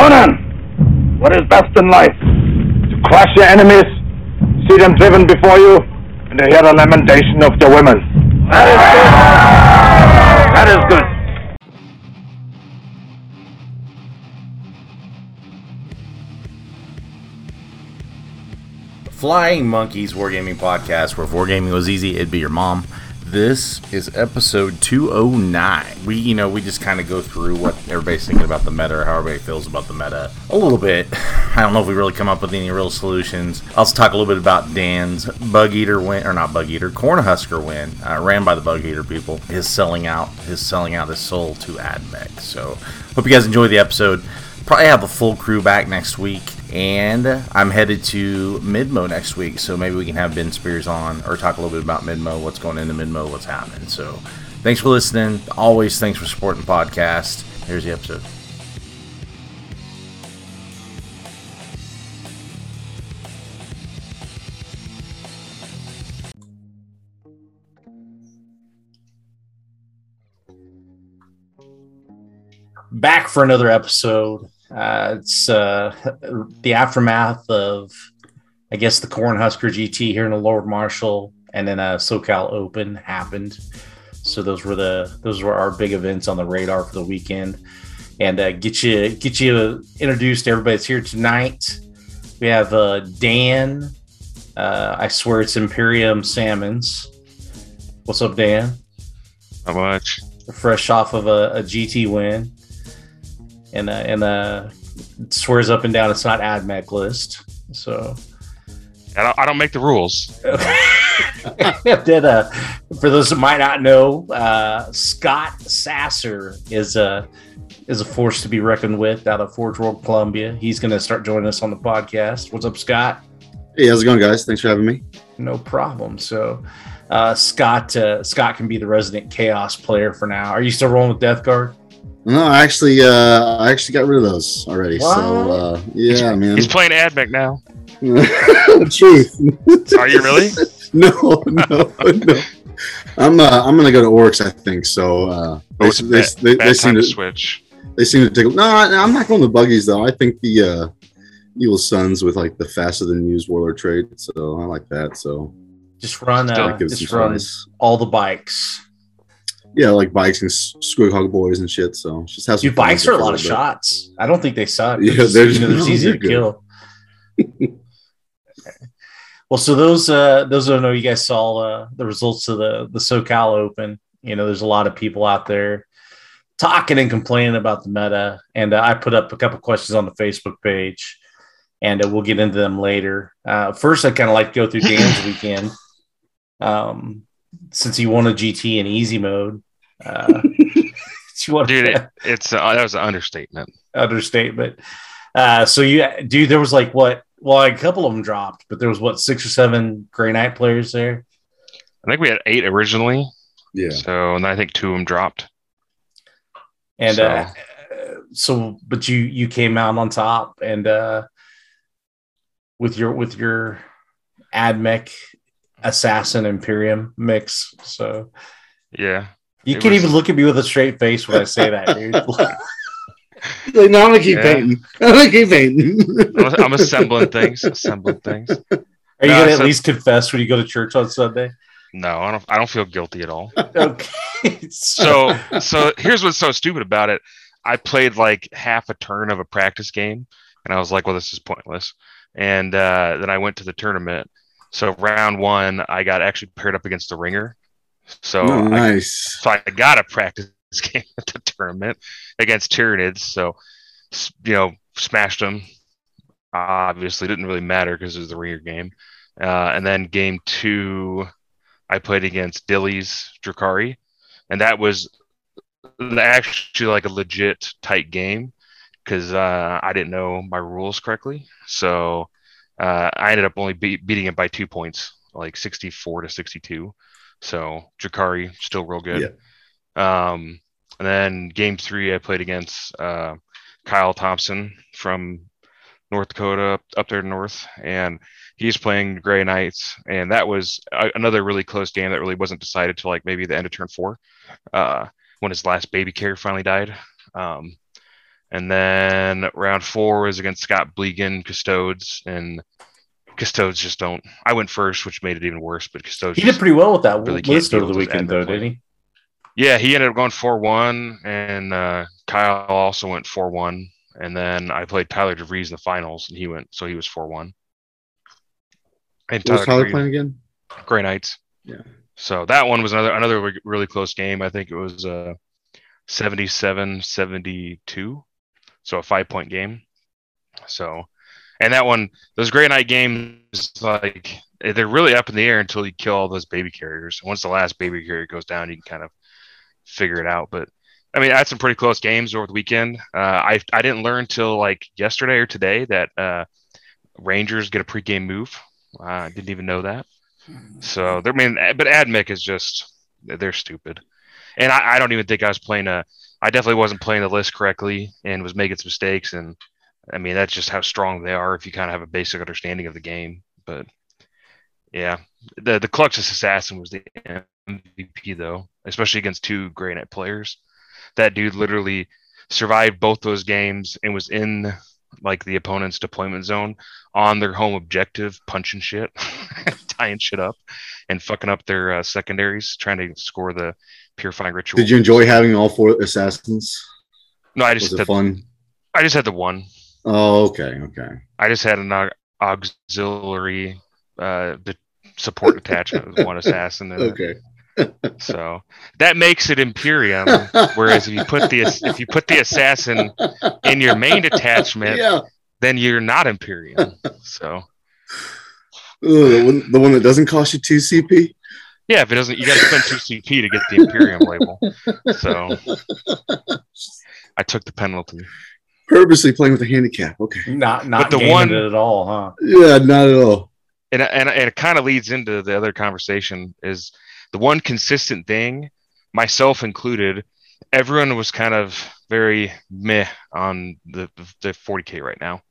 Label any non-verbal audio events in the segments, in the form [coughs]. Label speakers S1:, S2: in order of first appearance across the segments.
S1: Conan, what is best in life? To crush your enemies, see them driven before you, and to hear the lamentation of the women. That is good. That is good.
S2: Flying Monkeys Wargaming Podcast, where if Wargaming was easy, it'd be your mom. This is episode 209. We, you know, we just kind of go through what everybody's thinking about the meta how everybody feels about the meta a little bit. [laughs] I don't know if we really come up with any real solutions. I'll also talk a little bit about Dan's Bug Eater win, or not Bug Eater, Cornhusker win, uh, ran by the Bug Eater people. His selling out, his selling out his soul to AdMech. So, hope you guys enjoy the episode. Probably have a full crew back next week and I'm headed to Midmo next week, so maybe we can have Ben Spears on or talk a little bit about Midmo, what's going into Midmo, what's happening. So, thanks for listening. Always thanks for supporting the podcast. Here's the episode. Back for another episode. Uh, it's uh, [laughs] the aftermath of, I guess, the Cornhusker GT here in the Lord Marshall, and then a SoCal Open happened. So those were the those were our big events on the radar for the weekend, and uh, get you get you introduced. Everybody's here tonight. We have uh, Dan. Uh, I swear it's Imperium Salmons. What's up, Dan?
S3: How much?
S2: Fresh off of a, a GT win and uh, and uh, swears up and down it's not AdMech list. So
S3: I don't, I don't make the rules.
S2: Did [laughs] uh, for those that might not know, uh, Scott Sasser is a is a force to be reckoned with out of Forge World, Columbia. He's going to start joining us on the podcast. What's up, Scott?
S4: Hey, how's it going, guys? Thanks for having me.
S2: No problem. So, uh, Scott uh, Scott can be the resident chaos player for now. Are you still rolling with Death Guard?
S4: No, I actually, uh, I actually got rid of those already. What? So, uh, yeah, man.
S3: He's playing AdMech now. [laughs]
S4: Truth.
S3: Are you really? [laughs]
S4: no, no, no. I'm, uh, I'm gonna go to Orks, I think. So, uh,
S3: they, they, they, they seem to switch.
S4: They seem to take. No, I'm not going to buggies though. I think the uh, Evil Sunz with like the faster than used Warlord trade. So I like that. So
S2: just run, uh, just run all the bikes
S4: yeah, like bikes and Squighog Boyz and shit. So just have
S2: some. bikes are a lot of shots. I don't think they suck. Yeah, they're, you know, they're easy [laughs] to good. kill. well, so those uh those I know you guys saw uh, the results of the the SoCal Open. You know, there's a lot of people out there talking and complaining about the meta, and uh, I put up a couple questions on the Facebook page, and uh, we'll get into them later. Uh, first, I kind of like to go through Dan's weekend. Um, since you won a GT in easy mode. Uh, [laughs] [laughs]
S3: dude, it, [laughs] it's uh, that was an understatement.
S2: Understatement. Uh, so you, dude, there was like what? Well, a couple of them dropped, but there was what six or seven Grey Knight players there.
S3: I think we had eight originally.
S4: Yeah.
S3: So, and I think two of them dropped.
S2: And so, uh, so but you you came out on top, and uh, with your with your ad AdMech assassin imperium mix. So
S3: yeah,
S2: you can was... even look at me with a straight face when I say that, dude. [laughs]
S4: like, no, I'm gonna keep yeah. painting. [laughs] I'm gonna keep painting.
S3: I'm, I'm assembling things. Assembling things.
S2: Are you no, gonna at least confess when you go to church on Sunday?
S3: No, I don't. I don't feel guilty at all. [laughs] okay. so, so here's what's so stupid about it. I played like half a turn of a practice game, and I was like, "Well, this is pointless." And uh, then I went to the tournament, so round one, I got actually paired up against the ringer. So
S4: oh, nice.
S3: I, so I got a practice [laughs] game at the tournament against Tyranids. So you know, smashed them. Obviously, didn't really matter because it was the ringer game. Uh, and then game two, I played against Dilly's Drukhari, and that was actually like a legit tight game because uh, I didn't know my rules correctly. So uh, I ended up only be- beating it by two points, like 64 to 62. So Drukhari still real good. Yeah. Um, and then game three, I played against uh, Kyle Thompson from North Dakota up, up there north, and he's playing Grey Knights, and that was a- another really close game that really wasn't decided till like maybe the end of turn four, uh, when his last baby carrier finally died. Um, And then round four was against Scott Blegan, Custodes, and Custodes just don't. I went first, which made it even worse. But Custodes
S2: He did pretty well with that
S3: Really can't
S2: list over the weekend, though, didn't he?
S3: Yeah, he ended up going four one, and uh, Kyle also went four one, and then I played Tyler DeVries in the finals, and he went so he was four one. And
S4: What's Tyler
S3: DeVries-
S4: playing again?
S3: Gray Knights.
S4: Yeah.
S3: So that one was another another really close game. I think it was uh 77-72. So a five point game. So and that one, those Gray Knight games, like they're really up in the air until you kill all those baby carriers. Once the last baby carrier goes down, you can kind of figure it out. But I mean, I had some pretty close games over the weekend. Uh, I I didn't learn till like yesterday or today that uh, Rangers get a pregame move. Uh, I didn't even know that. So I mean, but AdMech is just they're stupid, and I, I don't even think I was playing a. I definitely wasn't playing the list correctly and was making some mistakes, and I mean that's just how strong they are if you kind of have a basic understanding of the game. But yeah, the the Culexus Assassin was the MVP though, especially against two Knight players. That dude literally survived both those games and was in like the opponent's deployment zone on their home objective, punching shit, [laughs] tying shit up, and fucking up their uh, secondaries, trying to score the purifying ritual.
S4: Did you enjoy having all four assassins?
S3: No, I
S4: Was
S3: just
S4: it
S3: had,
S4: fun?
S3: I just had the one.
S4: Oh, okay, okay.
S3: I just had an auxiliary uh, the support [laughs] attachment with one assassin. In it.
S4: Okay.
S3: So that makes it Imperium. Whereas if you put the if you put the assassin in your main detachment,
S4: yeah.
S3: then you're not Imperium. So
S4: Ugh, the, one, the one that doesn't cost you two CP.
S3: yeah, if it doesn't, you got to spend two CP to get the Imperium label. So I took the penalty.
S4: Purposely playing with a handicap. Okay.
S2: Not not
S3: But the one-
S2: it at all, huh?
S4: Yeah, not at all.
S3: And and, and it kind of leads into the other conversation is the one consistent thing myself included everyone was kind of very meh on the the 40k right now.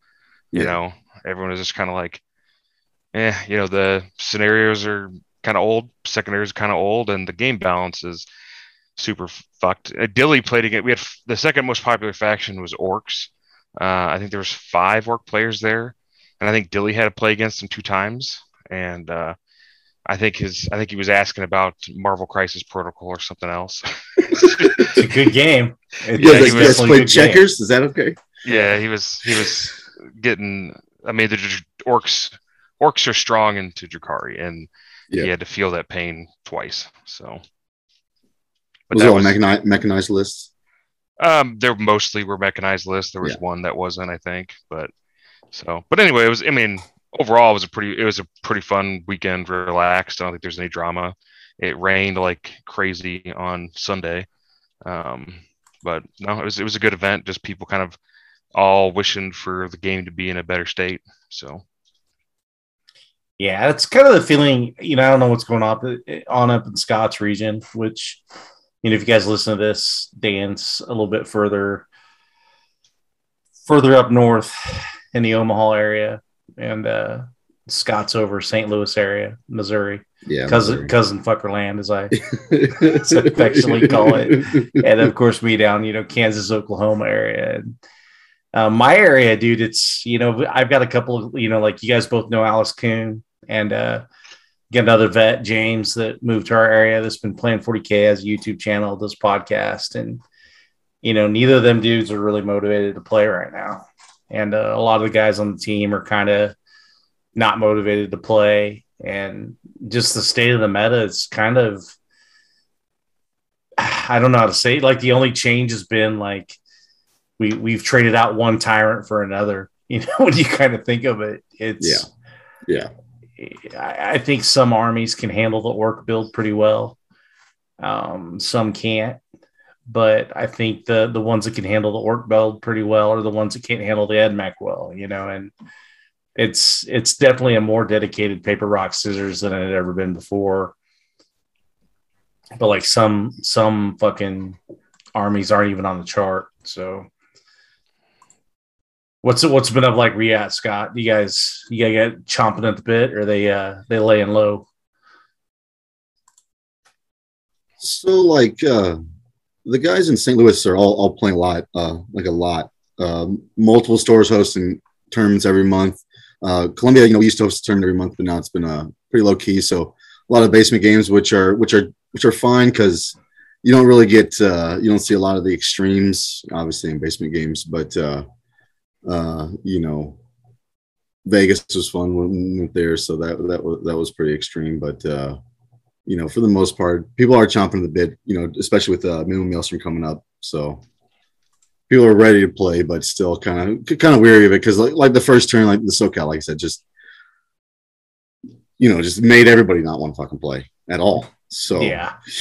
S3: You know everyone is just kind of like eh you know the scenarios are kind of old secondaries are kind of old and the game balance is super fucked. Uh, dilly played again we had f- the second most popular faction was orcs. Uh, i think there was five orc players there and I think Dilly had to play against him two times. And uh, I think his I think he was asking about Marvel Crisis Protocol or something else.
S2: It's a good game. It's
S3: Yeah,
S4: guys,
S3: he
S4: you
S3: was
S4: guys played
S2: good game.
S4: checkers? Is that okay?
S3: yeah, he was he was getting. I mean, the orcs orcs are strong into Drukhari, and
S4: Yeah.
S3: he had to feel that pain twice. So, but
S4: Was it
S3: that
S4: all
S3: was
S4: mechanized, mechanized lists?
S3: um, there mostly were mechanized lists. There was
S4: Yeah.
S3: one that wasn't, I think, but so. But anyway, it was. I mean, overall, it was a pretty. It was a pretty fun weekend. Relaxed. I don't think there's any drama. It rained like crazy on Sunday, um, but no, it was it was a good event. Just people kind of all wishing for the game to be in a better state. So
S2: Yeah, it's kind of the feeling. You know, I don't know what's going on on up in Scott's region. Which, you know, if you guys listen to this, dance a little bit further, further up north in the Omaha area, and uh, Scott's over St. Louis area, Missouri,
S4: Yeah.
S2: cousin cousin fuckerland, as I [laughs] affectionately call it. and of course me down you know kansas oklahoma area and uh, my area dude it's you know i've got a couple of you know like you guys both know alice coon and uh got another vet james that moved to our area that's been playing 40k as a youtube channel does podcast and you know neither of them dudes are really motivated to play right now and uh, a lot of the guys on the team are kind of not motivated to play and just the state of the meta is kind of [sighs] I don't know how to say it. Like the only change has been like we we've traded out one tyrant for another. [laughs] You know, when you kind of think of it, it's
S4: Yeah.
S2: I, I think some armies can handle the orc build pretty well. Um, some can't, but I think the the ones that can handle the orc build pretty well are the ones that can't handle the AdMech well. You know, and it's it's definitely a more dedicated paper rock scissors than it had ever been before but like some some fucking armies aren't even on the chart. So what's what's been up like Riat Scott? You guys you guys get chomping at the bit or they uh they laying low?
S4: So like uh the guys in St. Louis are all, all playing a lot, uh like a lot. um, multiple stores hosting tournaments every month. Uh, Columbia, you know, we used to host a tournament every month, but now it's been uh, pretty low key. So a lot of basement games, which are which are which are fine because you don't really get uh, you don't see a lot of the extremes, obviously in basement games. But uh, uh, you know, Vegas was fun when we went there, so that that was that was pretty extreme. But uh, you know, for the most part, people are chomping the bit. You know, especially with uh, Minimum Maelstrom coming up, so people are ready to play, but still kind of kind of weary of it because like, like the first turn, like the SoCal, like I said, just you know, just made everybody not want to fucking play at all. So
S2: Yeah. [laughs]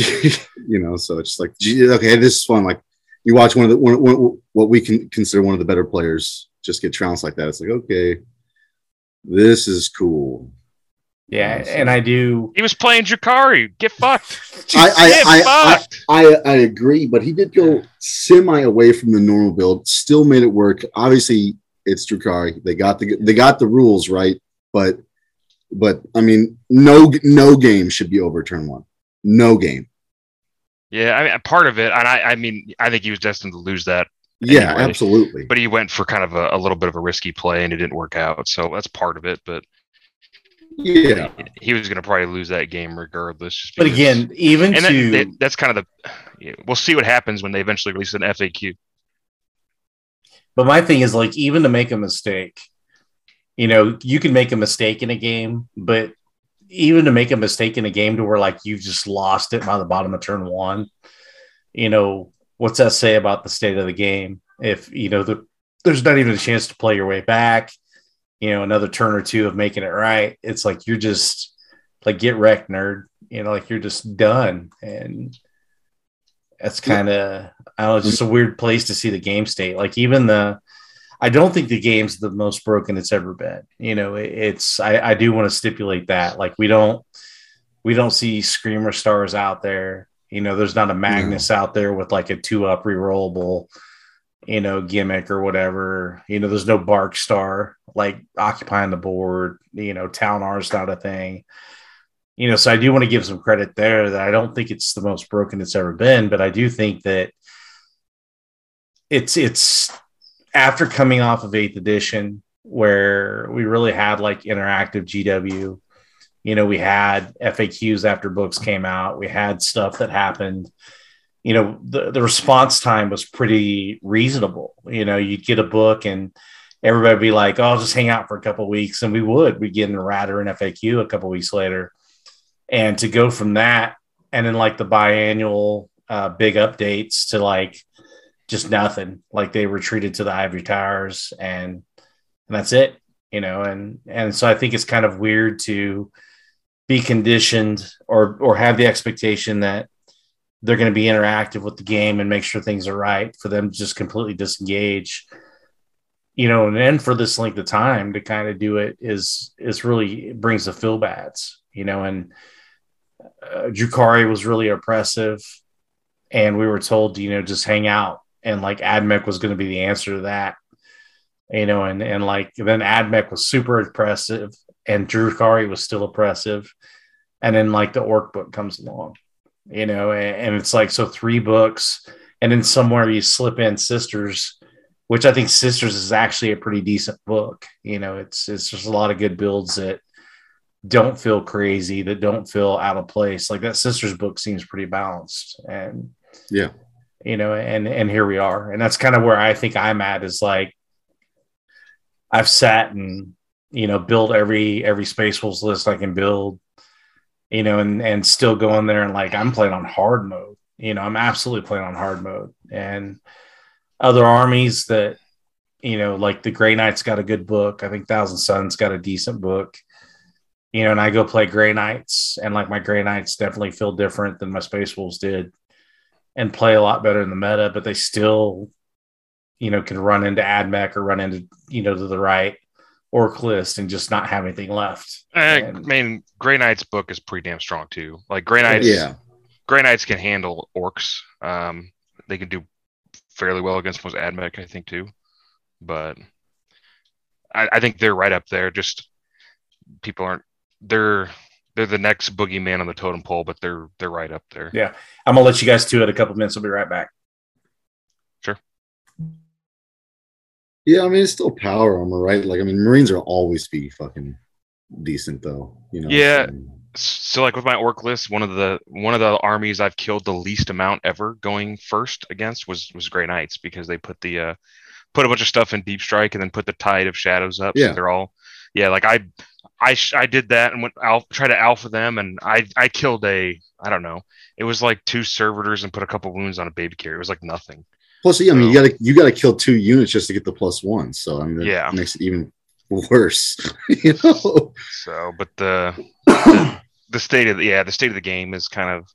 S4: you know, so it's just like, okay, this is fun. Like you watch one of the one, one, what we can consider one of the better players just get trounced like that. It's like, okay, this is cool.
S2: Yeah, oh, and I do.
S3: He was playing Drukhari. Get fucked. [laughs]
S4: I I,
S3: Get
S4: I, I,
S3: fucked.
S4: I I agree, but he did go semi away from the normal build. Still made it work. Obviously, it's Drukhari. They got the they got the rules right, but but I mean, no no game should be over turn one. No game.
S3: yeah, I mean, part of it, and I, I mean, I think he was destined to lose that,
S4: Yeah,
S3: Anyway,
S4: absolutely.
S3: but he went for kind of a, a little bit of a risky play, and it didn't work out. So that's part of it. But
S4: yeah,
S3: he was going to probably lose that game regardless. just
S2: But again, even
S3: and
S2: to
S3: that, that, that's kind of the. yeah, We'll see what happens when they eventually release an FAQ.
S2: But my thing is like even to make a mistake, you know, you can make a mistake in a game, but even to make a mistake in a game to where like you've just lost it by the bottom of turn one, you know, what's that say about the state of the game? If you know the there's not even a chance to play your way back, you know, another turn or two of making it right. It's like you're just like get wrecked, nerd. You know, like you're just done. And that's kind of I don't know, just a weird place to see the game state. Like even the, I don't think the game's the most broken it's ever been. You know, it, it's I, I do want to stipulate that. Like we don't we don't see screamer stars out there. You know, there's not a Magnus out there with like a two up rerollable, you know, gimmick or whatever. You know, there's no Bark Star like occupying the board. You know, Town R's not a thing you know, so I do want to give some credit there that I don't think it's the most broken it's ever been, but I do think that it's it's after coming off of eighth edition where we really had like interactive GW. You know, we had FAQs after books came out, we had stuff that happened. You know, the, the response time was pretty reasonable. You know, you'd get a book and everybody would be like, oh, I'll just hang out for a couple weeks. And we would. We'd get in a rat or an FAQ a couple weeks later and to go from that and then like the biannual uh, big updates to like just nothing like they retreated to the ivory towers and and that's it you know and and so i think it's kind of weird to be conditioned or or have the expectation that they're going to be interactive with the game and make sure things are right for them to just completely disengage you know and then for this length of time to kind of do it is is really it brings the feel bads you know and uh, Drukhari was really oppressive, and we were told, you know, just hang out, and like Admech was going to be the answer to that, you know, and and like then Admech was super oppressive, and Drukhari was still oppressive, and then like the Orc book comes along, you know, and, and it's like so three books, and then somewhere you slip in Sisters, which I think Sisters is actually a pretty decent book, you know, it's it's just a lot of good builds that don't feel crazy, that don't feel out of place. Like that sister's book seems pretty balanced. And
S4: Yeah.
S2: you know, and and here we are. And that's kind of where I think I'm at is like I've sat and you know built every every Space Wolves list I can build, you know, and and still go in there and like I'm playing on hard mode. You know, I'm absolutely playing on hard mode. And other armies that, you know, like the Grey Knights got a good book. I think Thousand Suns got a decent book you know, and I go play Grey Knights, and like my Grey Knights definitely feel different than my Space Wolves did, and play a lot better in the meta, but they still, you know, can run into Admech or run into you know to the right orc list and just not have anything left.
S3: I
S2: And-
S3: mean, Grey Knight's book is pretty damn strong too. Like Grey Knights,
S4: Yeah.
S3: Grey Knights can handle orcs. Um, they can do fairly well against most Admech, I think too. But I, I think they're right up there. Just people aren't. They're they're the next boogeyman on the totem pole, but they're they're right up there.
S2: Yeah, I'm gonna let you guys do it a couple minutes. I'll be right back. Sure.
S4: Yeah, I mean it's still power armor, right? Like I mean, Marines are always be fucking decent, though. You know.
S3: Yeah.
S4: so-
S3: so like with my orc list, one of the one of the armies I've killed the least amount ever going first against was was Grey Knights because they put the uh put a bunch of stuff in deep strike and then put the tide of shadows up.
S4: Yeah.
S3: So they're all yeah, like I I sh- I did that and went I'll try to alpha them and I I killed a I don't know. It was like two servitors and put a couple wounds on a baby carrier. It was like nothing.
S4: Plus, yeah, I mean, you gotta you gotta kill two units just to get the plus one. So I mean, that
S3: Yeah.
S4: makes it even worse. [laughs] you know.
S3: So, but the the, the state of the yeah, the state of the game is kind of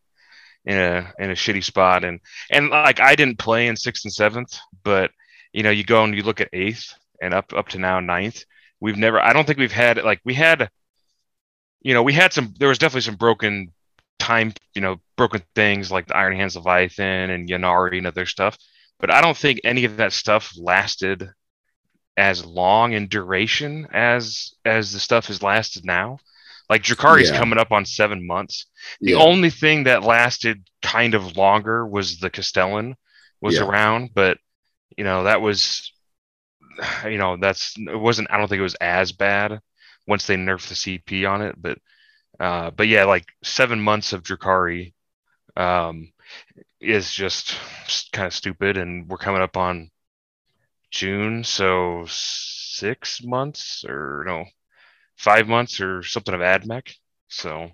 S3: in a in a shitty spot, and and like I didn't play in sixth and seventh, but you know, you go and you look at eighth and up up to now ninth. We've never. I don't think we've had like we had. You know, we had some. There was definitely some broken time. You know, broken things like the Iron Hands Leviathan and Ynnari and other stuff. But I don't think any of that stuff lasted as long in duration as as the stuff has lasted now. Like Drukhari's
S4: Yeah.
S3: coming up on seven months. The
S4: Yeah.
S3: only thing that lasted kind of longer was the Castellan was
S4: Yeah.
S3: around, but you know that was, you know that's it wasn't. I don't think it was as bad once they nerfed the CP on it, but uh, but yeah, like seven months of Drukhari um, is just kind of stupid, and we're coming up on June, so six months or no, five months or something of AdMech. So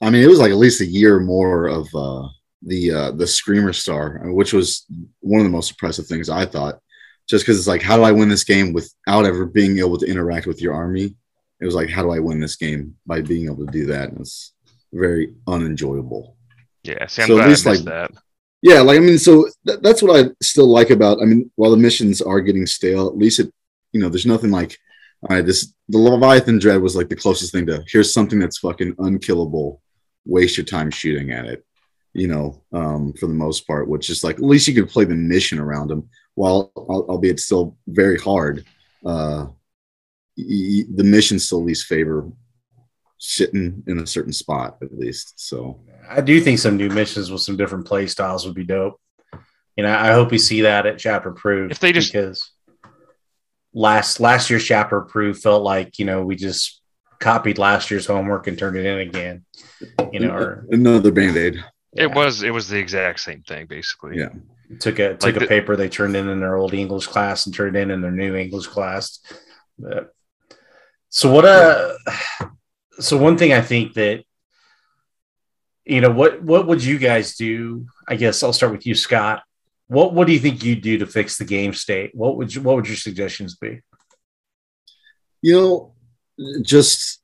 S4: I mean, it was like at least a year more of uh, the uh, the Screamer Star, which was one of the most impressive things I thought. Just because it's like, how do I win this game without ever being able to interact with your army? It was like, how do I win this game by being able to do that? And it's very unenjoyable.
S3: yeah, see, I'm
S4: So at least,
S3: I missed
S4: like,
S3: that.
S4: Yeah, like I mean, so th- that's what I still like about. I mean, while the missions are getting stale, at least it, you know, there's nothing like, all right, this the Leviathan Dread was like the closest thing to here's something that's fucking unkillable. Waste your time shooting at it, you know, um, for the most part. Which is like at least you could play the mission around them, while albeit still very hard. Uh, y- the missions still least favor sitting in a certain spot at least. So
S2: I do think some new missions with some different play styles would be dope. You know, I hope we see that at Chapter Approved.
S3: If they just-
S2: because last last year's Chapter Approved felt like you know we just copied last year's homework and turned it in again. You know, or
S4: another band aid.
S3: It was it was the exact same thing basically.
S4: Yeah.
S2: took a took
S3: Like
S2: a
S3: the-
S2: paper they turned in in their old English class and turned it in in their new English class. But, so what? Uh, so one thing I think that you know what what would you guys do? I guess I'll start with you, Scott. What what do you think you'd do to fix the game state? What would you, what would your suggestions be?
S4: you know just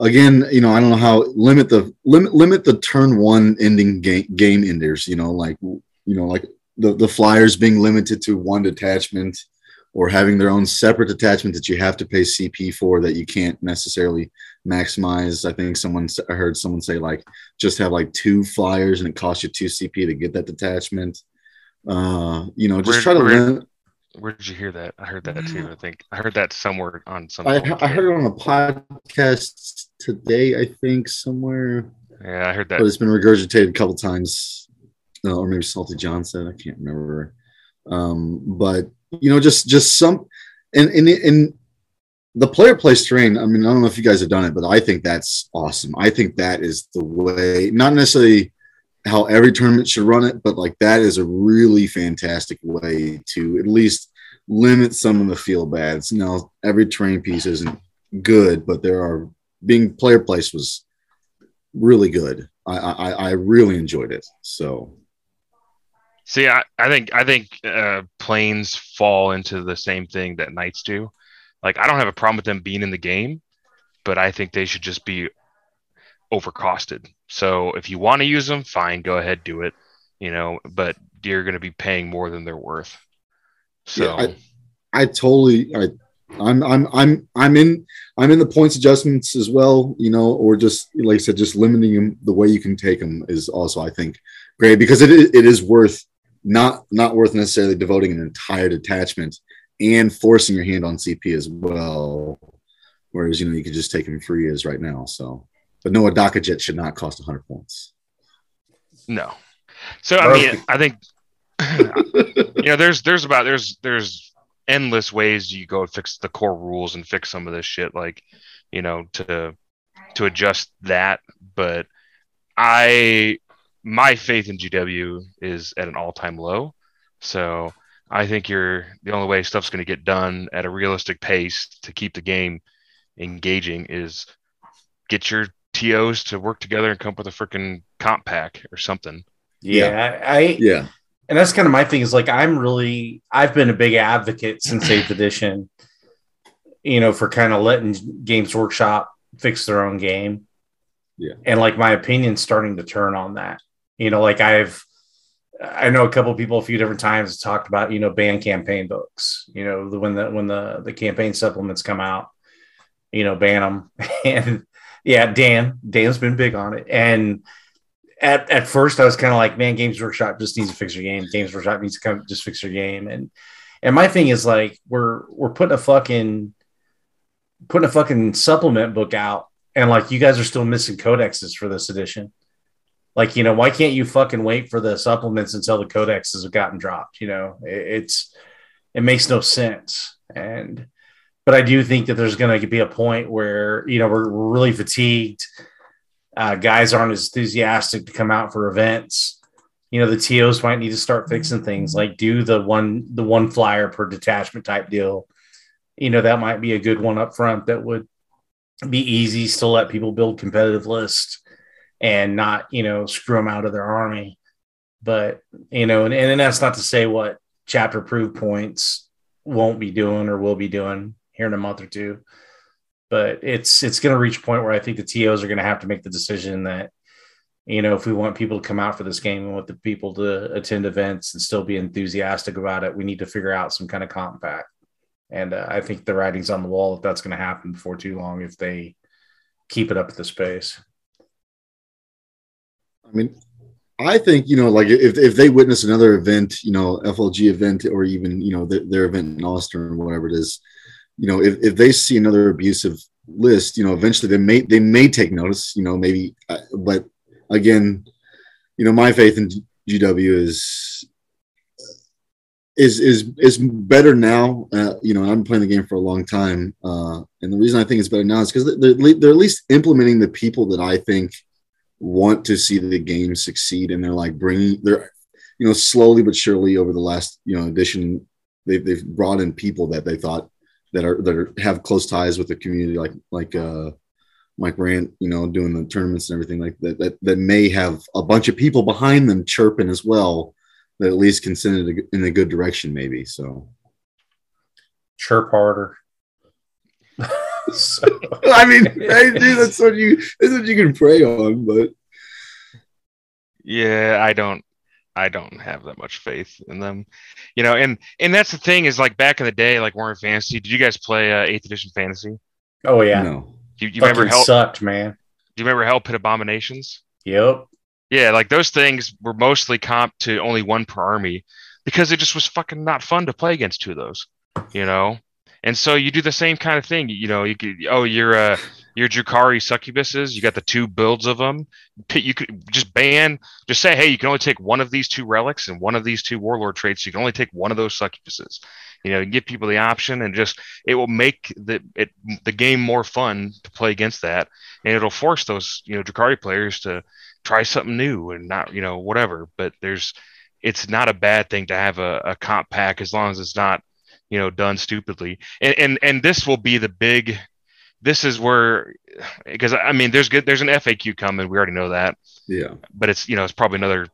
S4: again you know i don't know how limit the limit limit the turn one ending game game enders you know like you know like the the flyers being limited to one detachment or having their own separate detachment that you have to pay cp for that you can't necessarily maximize i think someone i heard someone say like just have like two flyers and it costs you two cp to get that detachment uh you know just
S3: Where-
S4: try to
S3: where- Where did you hear that? I heard that too. I think I heard that somewhere on some.
S4: I, I heard it on a podcast today, I think, somewhere,
S3: Yeah, I heard that.
S4: but it's been regurgitated a couple times, uh, or maybe Salty John said, I can't remember. Um, but you know, just just some, and in in the player place terrain. I mean, I don't know if you guys have done it, but I think that's awesome. I think that is the way, not necessarily how every tournament should run it, but like that is a really fantastic way to at least limit some of the feel bads. Now, every terrain piece isn't good, but there are being player place was really good. I I, I really enjoyed it. So
S3: See, I, I think I think uh, planes fall into the same thing that knights do. Like, I don't have a problem with them being in the game, but I think they should just be overcosted. So if you want to use them, fine, go ahead, do it. You know, but you're going to be paying more than they're worth. So
S4: Yeah, I- I totally I I'm I'm I'm I'm in I'm in the points adjustments as well, you know, or just like I said, just limiting them the way you can take them is also I think great because it it is worth not not worth necessarily devoting an entire detachment and forcing your hand on CP as well. Whereas you know you could just take him free as right now. So, but no, a Dakkajet should not cost 100 points.
S3: no. So I mean, I think [laughs] you know there's there's about there's there's endless ways you go fix the core rules and fix some of this shit, like you know, to to adjust that. But I my faith in GW is at an all time low. So I think you're the only way stuff's going to get done at a realistic pace to keep the game engaging is get your TOs to work together and come up with a freaking comp pack or something.
S2: Yeah, I, I
S4: Yeah.
S2: and that's kind of my thing is like I'm really I've been a big advocate since [laughs] eighth edition, you know, for kind of letting Games Workshop fix their own game.
S4: Yeah.
S2: And like my opinion's starting to turn on that. You know, like I've I know a couple people a few different times talked about, you know, ban campaign books, you know, the when the when the the campaign supplements come out, you know, ban them. [laughs] And yeah, Dan, Dan's been big on it. And at, at first I was kind of like, man, Games Workshop just needs to fix your game. Games Workshop needs to come just fix your game. And and my thing is like we're we're putting a fucking putting a fucking supplement book out and like you guys are still missing codexes for this edition. Like, you know, why can't you fucking wait for the supplements until the codexes have gotten dropped? You know, it, it's it makes no sense. And but I do think that there's going to be a point where you know we're, we're really fatigued. Uh, guys aren't as enthusiastic to come out for events. You know, the TOs might need to start fixing things like do the one the one flyer per detachment type deal. You know, that might be a good one up front that would be easy, still let people build competitive lists and not, you know, screw them out of their army. But, you know, and, and that's not to say what Chapter Approved points won't be doing or will be doing here in a month or two. But it's it's going to reach a point where I think the TOs are going to have to make the decision that, you know, if we want people to come out for this game and want the people to attend events and still be enthusiastic about it, we need to figure out some kind of compact. And uh, I think the writing's on the wall that that's going to happen before too long if they keep it up at this pace.
S4: I mean, I think you know, like if if they witness another event, you know, FLG event, or even you know their, their event in Austin or whatever it is, you know, if, if they see another abusive list, you know, eventually they may they may take notice, you know, maybe, uh, but again, you know, my faith in GW is is is is better now. Uh, you know, I've been playing the game for a long time, uh, and the reason I think it's better now is because they're, they're at least implementing the people that I think want to see the game succeed, and they're like bringing they're you know slowly but surely over the last you know edition they've they've brought in people that they thought that are that are, have close ties with the community, like like uh, Mike Brandt, you know, doing the tournaments and everything like that, that that may have a bunch of people behind them chirping as well that at least can send it in a good direction, maybe. So,
S2: chirp harder. [laughs] so,
S4: I mean, hey, dude, that's what you that's what you can pray on, but
S3: yeah, I don't I don't have that much faith in them. You know, and and that's the thing is like back in the day, like Warhammer Fantasy. Did you guys play uh, Eighth Edition Fantasy?
S2: Oh yeah,
S4: no.
S3: You, you
S2: Fucking
S3: remember Hell?
S2: sucked, man.
S3: Do you remember Hell Pit Abominations?
S2: Yep.
S3: Yeah, like those things were mostly comp to only one per army because it just was fucking not fun to play against two of those, you know. And so you do the same kind of thing, you know. You could oh, you're uh your Drukhari succubuses. You got the two builds of them. You could just ban, just say, hey, you can only take one of these two relics and one of these two warlord traits. You can only take one of those succubuses. You know, give people the option, and just it will make the it the game more fun to play against that, and it'll force those you know Drukhari players to try something new and not you know whatever. But there's it's not a bad thing to have a, a comp pack as long as it's not you know done stupidly. And and and this will be the big this is where because I mean there's good there's an FAQ coming. We already know that.
S4: Yeah.
S3: but it's you know it's probably another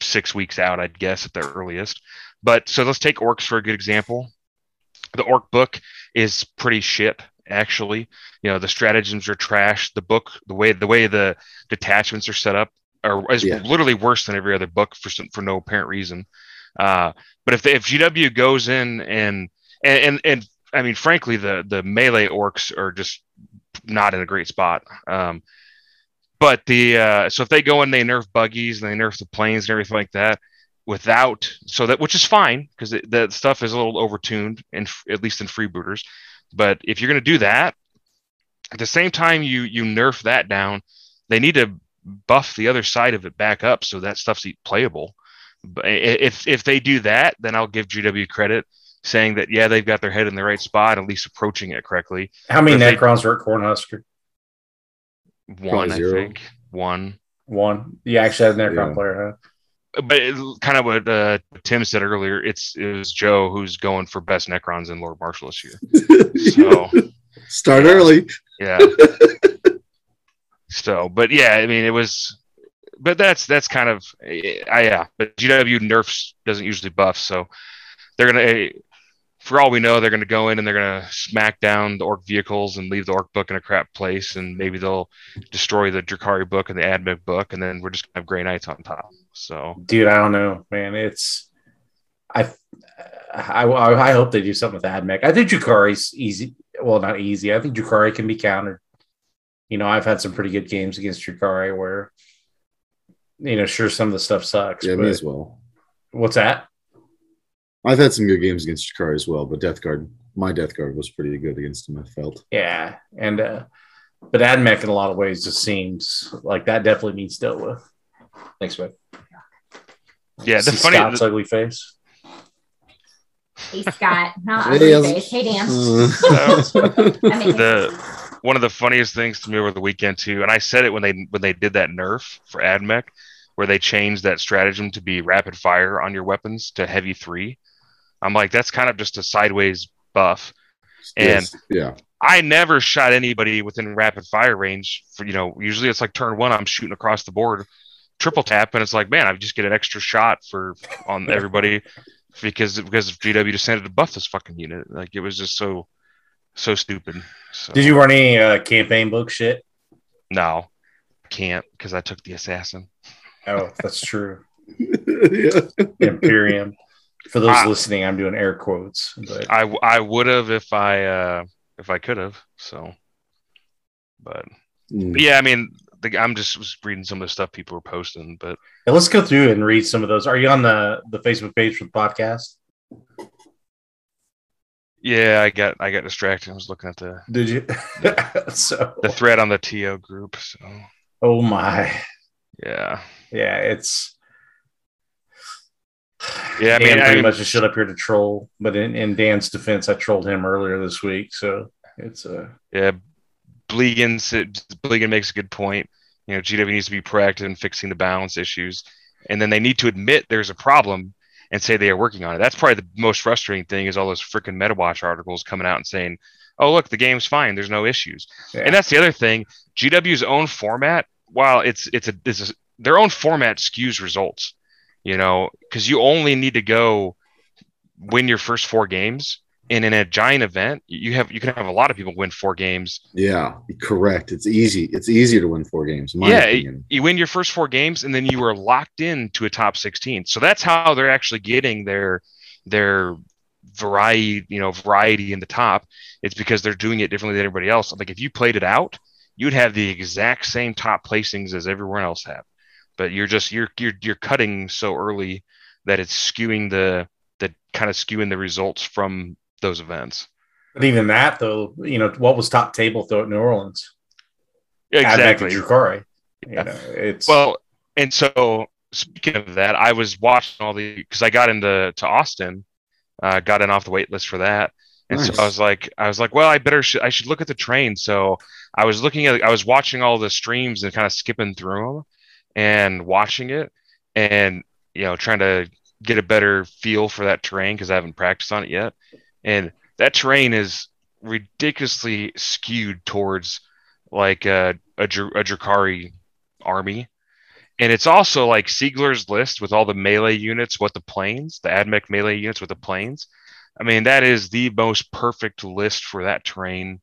S3: six weeks out I'd guess at the earliest. But so let's take orcs for a good example. The orc book is pretty shit actually. You know the stratagems are trash. The book the way the way the detachments are set up are is
S4: Yeah.
S3: literally worse than every other book for some, for no apparent reason. Uh, but if the, if GW goes in and and and, and I mean, frankly, the the melee orcs are just not in a great spot. Um, but the uh, so if they go in, they nerf buggies and they nerf the planes and everything like that without so that which is fine because that stuff is a little overtuned in at least in Freebooterz. But if you're going to do that, at the same time you you nerf that down, they need to buff the other side of it back up so that stuff's playable. But if if they do that, then I'll give GW credit saying that yeah they've got their head in the right spot, at least approaching it correctly.
S2: How many
S3: But they-
S2: Necrons are at Cornhusker?
S3: One, I
S4: zero.
S3: think, one.
S2: One. You actually had a Necron
S4: Yeah.
S2: player, huh?
S3: But it, kind of what uh, Tim said earlier, it's it was Joe who's going for best Necrons in Lord Marshall this year. [laughs] So
S4: Start early.
S3: yeah. [laughs] so, but yeah, I mean, it was, but that's that's kind of, I yeah. But GW nerfs doesn't usually buff, so they're gonna, eh, for all we know, they're gonna go in and they're gonna smack down the orc vehicles and leave the orc book in a crap place, and maybe they'll destroy the Drukhari book and the AdMech book, and then we're just gonna have Grey Knights on top. So
S2: Dude, I don't know, man. It's I I, I hope they do something with Admech. I think Drukhari's easy. Well, not easy. I think Drukhari can be countered. You know, I've had some pretty good games against Drukhari where, you know, sure some of the stuff sucks.
S4: Yeah,
S2: but
S4: me as well.
S2: what's that?
S4: I've had some good games against Jakar as well, but Death Guard, my Death Guard was pretty good against him. I felt.
S2: Yeah, and uh, but Admech in a lot of ways just seems like that definitely needs dealt with. Thanks, man.
S3: yeah, the
S2: See
S3: funny,
S2: Scott's ugly face.
S5: Hey Scott, [laughs] not ugly
S4: how's-
S5: face. Hey Dan. [laughs] I mean,
S3: the one of the funniest things to me over the weekend too, and I said it when they when they did that nerf for AdMech, where they changed that stratagem to be rapid fire on your weapons to heavy three. I'm like, that's kind of just a sideways buff. And
S4: yes, yeah,
S3: I never shot anybody within rapid fire range. For you know, usually it's like turn one, I'm shooting across the board, triple tap, and it's like, man, I just get an extra shot for on everybody because because GW decided to buff this fucking unit. Like it was just so so stupid. So,
S2: Did you run any uh, campaign book shit?
S3: No, can't because I took the assassin.
S2: Oh, that's true. [laughs]
S4: yeah.
S2: Imperium. For those
S3: Ah.
S2: listening, I'm doing air quotes, but
S3: I I would have if I uh if I could have. So, but,
S4: Mm.
S3: but yeah, I mean, the, I'm just was reading some of the stuff people were posting, but
S2: Hey, let's go through and read some of those. Are you on the the Facebook page for the podcast?
S3: yeah, I got I got distracted. I was looking at the
S2: Did you? [laughs] so,
S3: the thread on the TO group. So
S2: oh my,
S3: yeah,
S2: yeah, it's
S3: yeah. I
S2: Dan
S3: mean, I
S2: pretty
S3: mean,
S2: much just shut up here to troll. But in, in Dan's defense, I trolled him earlier this week, so it's uh
S3: yeah. Blegan Blegan makes a good point. You know, GW needs to be proactive in fixing the balance issues, and then they need to admit there's a problem and say they are working on it. That's probably the most frustrating thing is all those freaking MetaWatch articles coming out and saying, "Oh, look, the game's fine. There's no issues."
S2: yeah.
S3: And that's the other thing. GW's own format, while it's it's a, it's a their own format skews results. You know, because you only need to go win your first four games. And in a giant event, you have you can have a lot of people win four games.
S4: Yeah, correct. It's easy. It's easier to win four games. In
S3: Yeah,
S4: opinion.
S3: You win your first four games, and then you are locked into a top sixteen. So that's how they're actually getting their their variety, you know, variety in the top. It's because they're doing it differently than everybody else. Like if you played it out, you'd have the exact same top placings as everyone else have. But you're just you're you're you're cutting so early that it's skewing the the kind of skewing the results from those events.
S2: But even that, though, you know, what was top table though at New Orleans?
S3: Exactly.
S2: Drukhari. You know, it's
S3: Well, and so speaking of that, I was watching all the because I got into to Austin, uh, got in off the wait list for that, and
S4: Nice.
S3: so I was like, I was like, well, I better sh- I should look at the train. So I was looking at, I was watching all the streams and kind of skipping through them and watching it, and you know, trying to get a better feel for that terrain because I haven't practiced on it yet, and that terrain is ridiculously skewed towards like uh, a a, a Drukhari army. And it's also like Siegler's list with all the melee units with the planes, the AdMech melee units with the planes. I mean, that is the most perfect list for that terrain.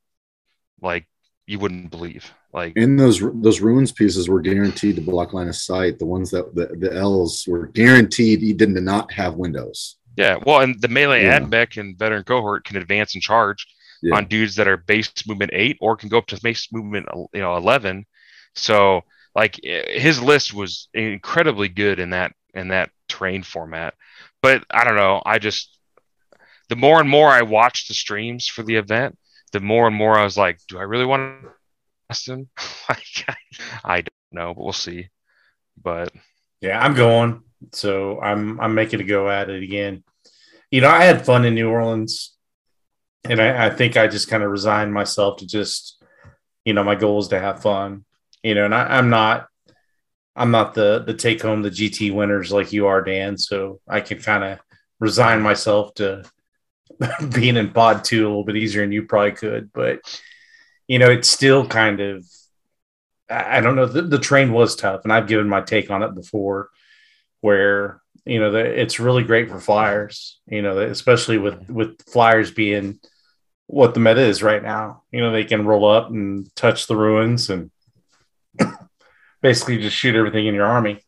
S3: Like you wouldn't believe. Like
S4: And those those ruins pieces were guaranteed to block line of sight. The ones that the, the L's were guaranteed you did not not have windows.
S3: yeah, well, and the melee
S4: Yeah.
S3: AdMech and veteran cohort can advance and charge
S4: Yeah.
S3: on dudes that are base movement eight or can go up to base movement you know eleven. So like his list was incredibly good in that in that terrain format. But I don't know. I just the more and more I watched the streams for the event, the more and more I was like, do I really want to Austin? [laughs] I don't know, but we'll see. But
S2: yeah, I'm going. So I'm I'm making a go at it again. you know, I had fun in New Orleans, and I, I think I just kind of resigned myself to just, you know, my goal is to have fun, you know, and I, I'm not, I'm not the the take home the GT winners like you are, Dan. So I can kind of resign myself to [laughs] being in pod two a little bit easier than you probably could, but you know, it's still kind of, I don't know, the, the train was tough, and I've given my take on it before, where you know, the, it's really great for flyers, you know, especially with with flyers being what the meta is right now. You know, they can roll up and touch the ruins and [coughs] basically just shoot everything in your army.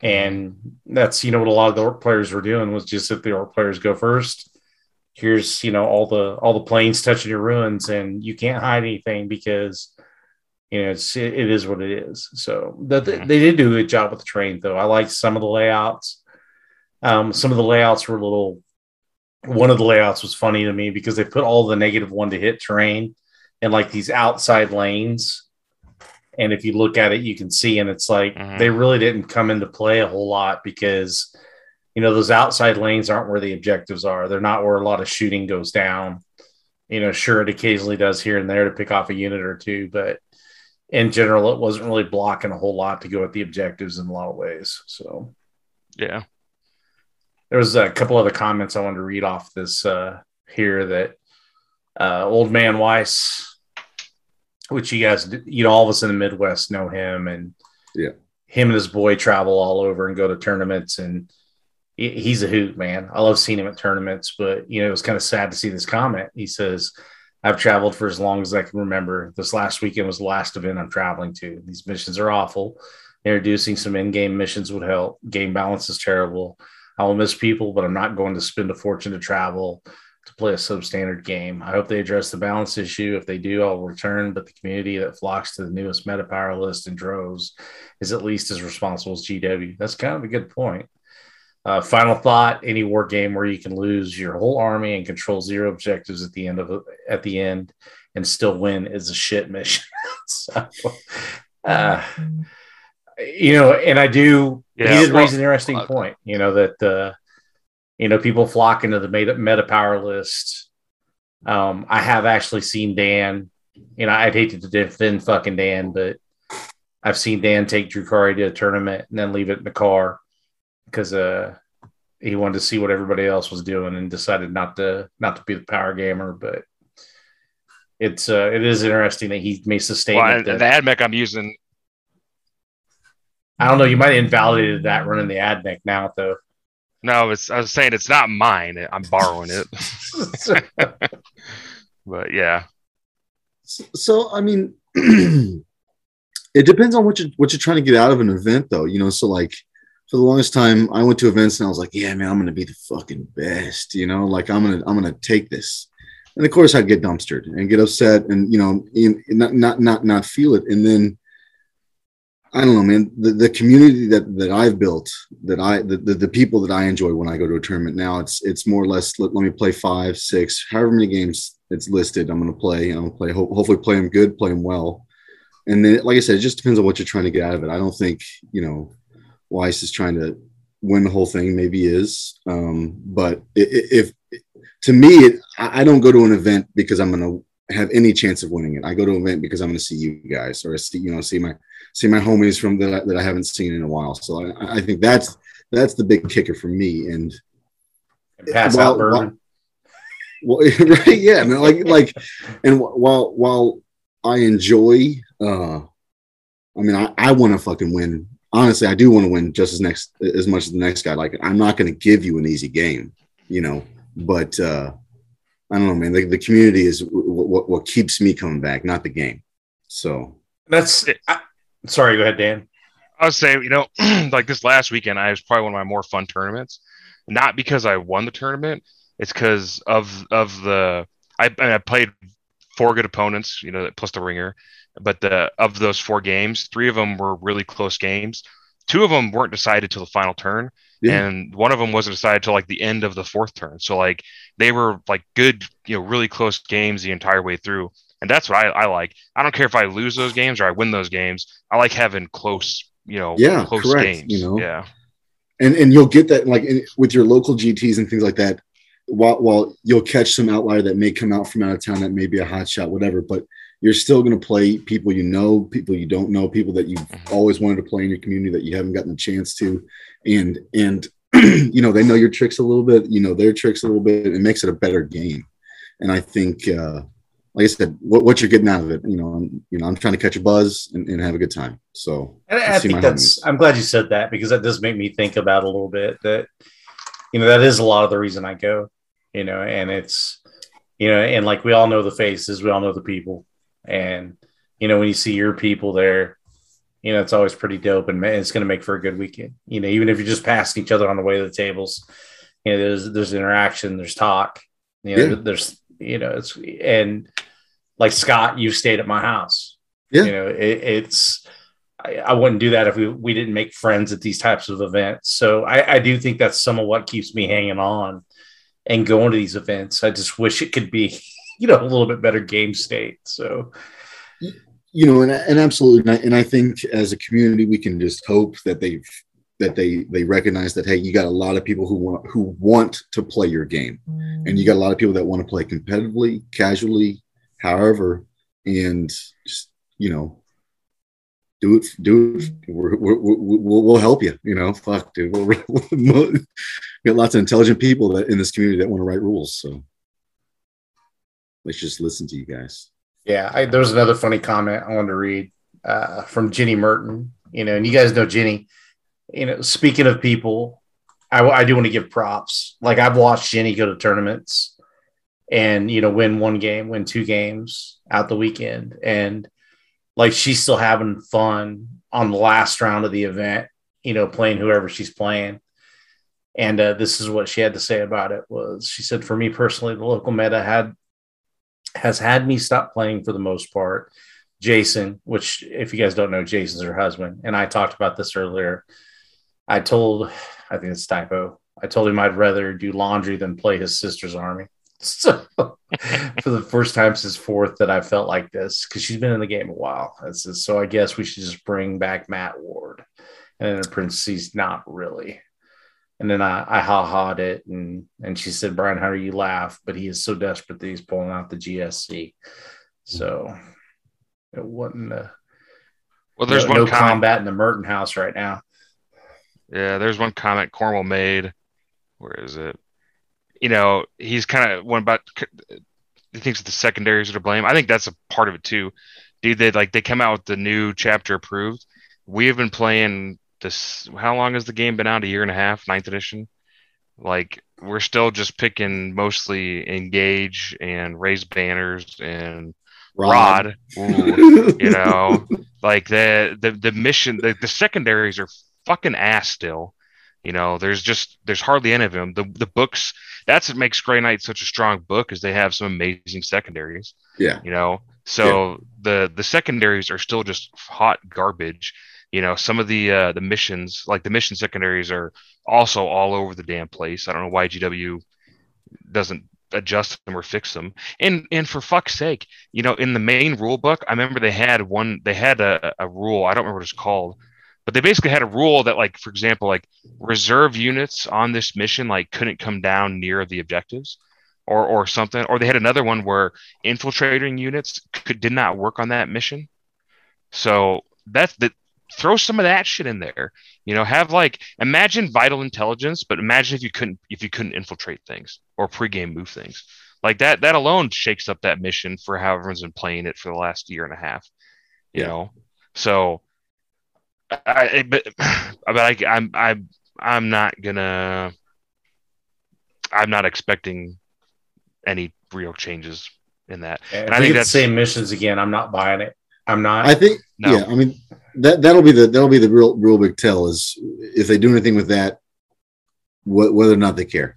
S2: And that's, you know, what a lot of the Ork players were doing was just if the Ork players go first, here's, you know, all the all the planes touching your ruins and you can't hide anything because you know, it's it, it is what it is. So that they, they did do a good job with the train though. I liked some of the layouts. Um, some of the layouts were a little. One of the layouts was funny to me because they put all the negative one to hit terrain in like these outside lanes. And if you look at it, you can see, and it's like
S3: Mhm.
S2: they really didn't come into play a whole lot because, you know, those outside lanes aren't where the objectives are. They're not where a lot of shooting goes down. You know, sure, it occasionally does here and there to pick off a unit or two, but in general, it wasn't really blocking a whole lot to go at the objectives in a lot of ways. So
S3: Yeah.
S2: there was a couple other comments I wanted to read off this uh, here that uh, old man Weiss, which you guys, you know, all of us in the Midwest know him, and
S4: Yeah.
S2: him and his boy travel all over and go to tournaments, and he- he's a hoot, man. I love seeing him at tournaments, but you know, it was kind of sad to see this comment. He says. I've traveled for as long as I can remember. This last weekend was the last event I'm traveling to. These missions are awful. Introducing some in-game missions would help. Game balance is terrible. I will miss people, but I'm not going to spend a fortune to travel to play a substandard game. I hope they address the balance issue. If they do, I'll return. But the community that flocks to the newest meta power list in droves is at least as responsible as GW. That's kind of a good point. Uh, final thought: Any war game where you can lose your whole army and control zero objectives at the end of at the end and still win is a shit mission. [laughs] so, uh, you know, and I do.
S3: Yeah,
S2: he did
S3: well,
S2: raise an interesting
S3: uh,
S2: point. You know that uh, you know people flock into the meta, meta power list. Um, I have actually seen Dan. You know, I'd hate to defend fucking Dan, but I've seen Dan take Drukhari to a tournament and then leave it in the car because uh, he wanted to see what everybody else was doing and decided not to not to be the power gamer. But it's uh, it is interesting that he makes a
S3: Well,
S2: statement.
S3: and
S2: that,
S3: the AdMech I'm using,
S2: I don't know. You might have invalidated that running the AdMech now, though.
S3: no, it's I was saying it's not mine. I'm borrowing it. [laughs] [laughs] But yeah,
S4: So I mean, [clears throat] it depends on what you what you're trying to get out of an event, though. You know, so like for the longest time, I went to events and I was like, "Yeah, man, I'm gonna be the fucking best." You know, like I'm gonna I'm gonna take this, and of course I'd get dumpstered and get upset and you know in, not not not not feel it, and then I don't know, man. The, the community that that I've built, that I the, the the people that I enjoy when I go to a tournament now, it's it's more or less let, let me play five, six, however many games it's listed. I'm to play. I'm to play. Ho- hopefully, play them good, play them well, and then, like I said, it just depends on what you're trying to get out of it. I don't think you know Weiss is trying to win the whole thing. Maybe is, um, but i- i- if to me, it, I don't go to an event because I'm going to have any chance of winning it. I go to an event because I'm going to see you guys or see you know see my see my homies from that I, that I haven't seen in a while. So I, I think that's that's the big kicker for me. And
S2: Pass
S4: Well,
S2: out bourbon. [laughs]
S4: well, [laughs] right, yeah, man, like like, and while while I enjoy, uh, I mean, I, I want to fucking win. Honestly, I do want to win just as next as much as the next guy. Like, I'm not going to give you an easy game, you know. But uh, I don't know, man. The, the community is what, what what keeps me coming back, not the game. So
S2: That's. I, sorry, go ahead, Dan.
S3: I was saying, you know, [clears throat] like this last weekend, I was probably one of my more fun tournaments. Not because I won the tournament, it's because of of the I, I played four good opponents, you know, plus the ringer. But the of those four games, three of them were really close games. Two of them weren't decided till the final turn,
S4: Yeah.
S3: and one of them wasn't decided till like the end of the fourth turn. So like they were like good, you know, really close games the entire way through. And that's what I, I like. I don't care if I lose those games or I win those games. I like having close, you know,
S4: Yeah,
S3: close
S4: correct,
S3: games.
S4: you know.
S3: Yeah.
S4: and and you'll get that like in, with your local GTS and things like that. while, while you'll catch some outlier that may come out from out of town that may be a hot shot, whatever, but you're still going to play people you know, people you don't know, people that you've
S3: Mm-hmm.
S4: always wanted to play in your community that you haven't gotten a chance to, and and [clears throat] you know they know your tricks a little bit, you know their tricks a little bit. It makes it a better game, and I think, uh, like I said, what, what you're getting out of it, you know, I'm, you know, I'm trying to catch a buzz and, and have a good time. So
S2: And I,
S4: I
S2: I think that's.
S4: homies.
S2: I'm glad you said that because that does make me think about a little bit that, you know, that is a lot of the reason I go. You know, and it's, you know, and like we all know the faces, we all know the people, and you know when you see your people there, you know it's always pretty dope, and man, it's going to make for a good weekend. You know, even if you're just passing each other on the way to the tables, you know, there's there's interaction, there's talk. You know,
S4: Yeah.
S2: there's you know it's and like Scott, you stayed at my house.
S4: Yeah.
S2: You know, it, it's I, I wouldn't do that if we, we didn't make friends at these types of events. So I, I do think that's some of what keeps me hanging on and going to these events. I just wish it could be, you know, a little bit better game state. So
S4: you know, and, and absolutely, and I, and I think as a community, we can just hope that they've that they they recognize that hey, you got a lot of people who want who want to play your game, mm. and you got a lot of people that want to play competitively, casually, however, and just you know, do it, do it. We're, we're, we're, we'll, we'll help you. You know, fuck, dude. We'll, [laughs] we'll, got lots of intelligent people that in this community that want to write rules. So let's just listen to you guys.
S2: yeah, I, there was another funny comment I wanted to read uh, from Jenny Merton. You know, and you guys know Jenny. You know, speaking of people, I, I do want to give props. Like I've watched Jenny go to tournaments and you know win one game, win two games out the weekend, and like she's still having fun on the last round of the event. You know, playing whoever she's playing. And uh, this is what she had to say about it was she said, for me personally, the local meta had has had me stop playing for the most part. Jason, which if you guys don't know, Jason's her husband, and I talked about this earlier. I told, I think it's typo. I told him I'd rather do laundry than play his sister's army. [laughs] So for the first time since fourth that I felt like this because she's been in the game a while. So I guess we should just bring back Matt Ward, and then in parentheses, not really. And then I, I ha ha'd it, and and she said, Brian how do you laugh, but he is so desperate that he's pulling out the GSC. So it wasn't. Uh,
S3: Well, there's
S2: no,
S3: one
S2: no combat in the Merton house right now.
S3: Yeah, there's one comment Cornwall made. Where is it? You know, he's kind of one about. He thinks the secondaries are to blame. I think that's a part of it too, dude. They like they come out with the new chapter approved. We have been playing this. How long has the game been out? A year and a half, ninth edition. Like we're still just picking mostly engage and raise banners and rod. Ooh, you [laughs] know, like the the the mission, the, the secondaries are fucking ass still. You know, there's just there's hardly any of them. The the books that's what makes Grey Knight such a strong book is they have some amazing secondaries.
S4: Yeah.
S3: You know, so the the secondaries are still just hot garbage. You know, some of the uh, the missions, like the mission secondaries, are also all over the damn place. I don't know why GW doesn't adjust them or fix them. And and for fuck's sake, you know, in the main rule book, I remember they had one. They had a, a rule. I don't remember what it's called, but they basically had a rule that, like, for example, like reserve units on this mission like couldn't come down near the objectives. Or, or something, or they had another one where infiltrating units could did not work on that mission. So that's the throw some of that shit in there. You know, have like imagine vital intelligence, but imagine if you couldn't if you couldn't infiltrate things or pregame move things. Like that that alone shakes up that mission for how everyone's been playing it for the last year and a half. You
S4: Yeah.
S3: know. So I, I but [sighs] but I, I'm I'm I'm not gonna I'm not expecting any real changes in that.
S2: And
S3: I think
S2: we get the same missions again, I'm not buying it. I'm not.
S4: I think
S3: No.
S4: yeah, I mean that that'll be the that'll be the real real big tell is if they do anything with that, wh- whether or not they care.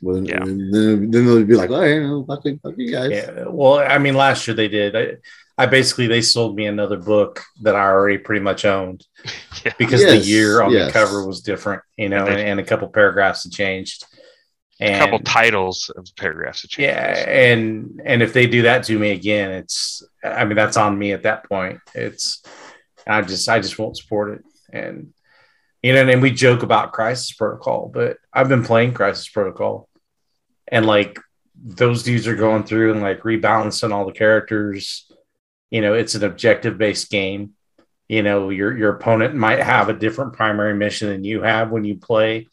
S4: Whether,
S3: Yeah.
S4: then, then they'll be like, oh, you know, fuck, you- fuck you guys.
S2: Yeah. Well, I mean, last year they did. I, I basically they sold me another book that I already pretty much owned [laughs]
S3: Yeah.
S2: because the year on
S4: yes.
S2: the cover was different, you know,
S3: And
S2: and,
S3: they-
S2: and a couple paragraphs had changed. And
S3: a couple titles of paragraphs. changed.
S2: yeah, and and if they do that to me again, it's I mean that's on me at that point. It's I just I just won't support it. And you know, and we joke about Crisis Protocol, but I've been playing Crisis Protocol and like those dudes are going through and like rebalancing all the characters. You know, it's an objective based game. You know, your your opponent might have a different primary mission than you have when you play,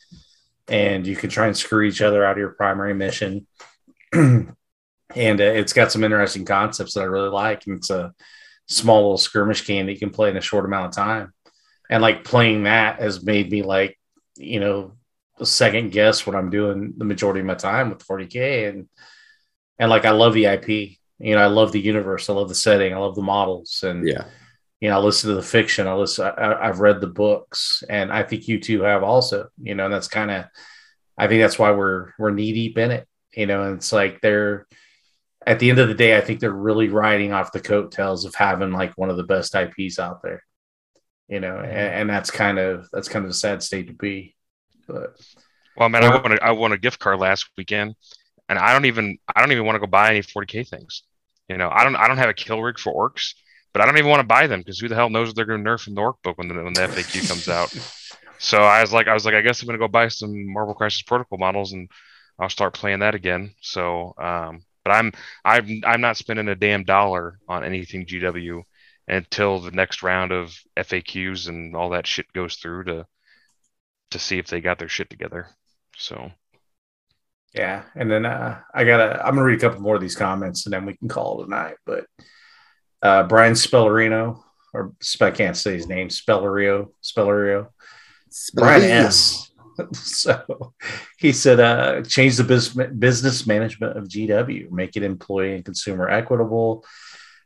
S2: and you can try and screw each other out of your primary mission. [clears throat] and uh, it's got some interesting concepts that I really like. And it's a small little skirmish game that you can play in a short amount of time. And like playing that has made me like, you know, second guess what I'm doing the majority of my time with 40k and and like I love the IP. You know, I love the universe. I love the setting. I love the models. And
S4: Yeah.
S2: you know, I listen to the fiction. I listen. I, I've read the books, and I think you two have also. You know, and that's kind of. I think that's why we're we're knee deep in it. You know, and it's like they're. At the end of the day, I think they're really riding off the coattails of having like one of the best IPs out there. You know, and, and that's kind of that's kind of a sad state to be. But
S3: Well, man, I won a, I won a gift card last weekend, and I don't even I don't even want to go buy any 40k things. You know, I don't I don't have a kill rig for Orks, but I don't even want to buy them because who the hell knows what they're going to nerf in the Ork book when the when the FAQ comes out. [laughs] So I was like I was like I guess I'm going to go buy some Marvel Crisis Protocol models and I'll start playing that again. So, um, but I'm I'm I'm not spending a damn dollar on anything GW until the next round of FAQs and all that shit goes through to to see if they got their shit together. So
S2: Yeah, and then uh, I gotta. I'm gonna read a couple more of these comments, and then we can call it a night. But uh, Brian Spellerino, or I can't say his name, Spellerio, Spellerio, Brian S. [laughs] so he said, uh, change the business business management of GW, make it employee and consumer equitable,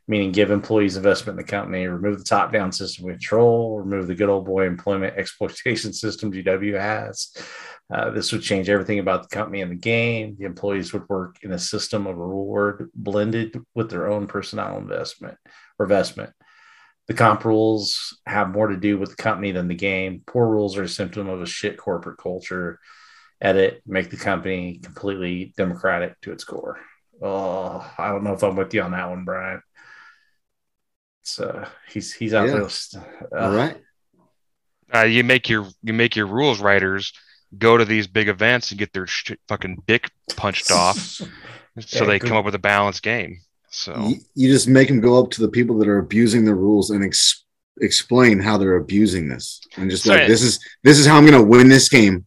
S2: meaning give employees investment in the company, remove the top down system control, remove the good old boy employment [laughs] exploitation system GW has. Uh, this would change everything about the company and the game. The employees would work in a system of reward blended with their own personnel investment or investment. The comp rules have more to do with the company than the game. Poor rules are a symptom of a shit corporate culture. Edit, make the company completely democratic to its core. Oh, I don't know if I'm with you on that one, Brian. It's uh, he's he's out
S4: Yeah.
S2: there.
S4: All
S2: Uh,
S4: right.
S3: uh, you make your you make your rules writers go to these big events and get their sh- fucking dick punched off, [laughs] so
S2: Yeah,
S3: they
S2: good.
S3: come up with a balanced game. So
S4: You, you just make them go up to the people that are abusing the rules and ex- explain how they're abusing this, and just like this is this is how I'm going to win this game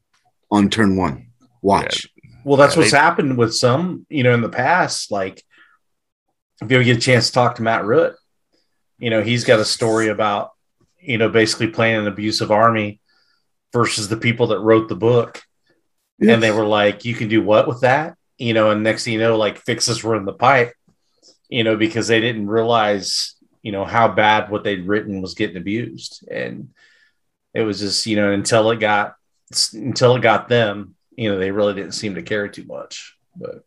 S4: on turn one. Watch.
S2: Well, that's
S3: Yeah,
S2: what's
S3: they-
S2: happened with some, you know, in the past. Like, if you ever get a chance to talk to Matt Root, you know, he's got a story about, you know, basically playing an abusive army versus the people that wrote the book. And they were like, you can do what with that? You know, and next thing you know, like fixes were in the pipe, you know, because they didn't realize, you know, how bad what they'd written was getting abused. And it was just, you know, until it got, until it got them, you know, they really didn't seem to care too much. But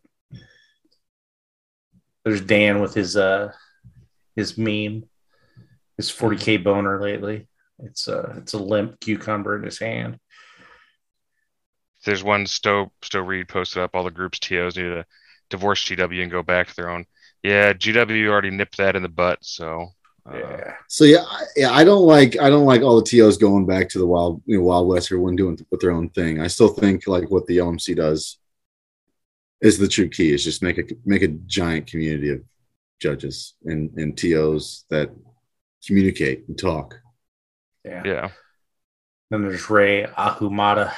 S2: there's Dan with his, uh, his meme, his 40k boner lately. It's a, it's a limp cucumber in his hand.
S3: there's one Stowe Stowe Reed posted up all the groups TOs need to divorce GW and go back to their own. Yeah, GW already nipped that in the butt. So uh,
S2: Yeah.
S4: So yeah, I, yeah, I don't like I don't like all the tos going back to the wild you know Wild West. Everyone doing with their own thing. I still think like what the LMC does is the true key. Is just make a make a giant community of judges and and tos that communicate and talk.
S2: Yeah.
S3: yeah,
S2: Then there's Ray Ahumada.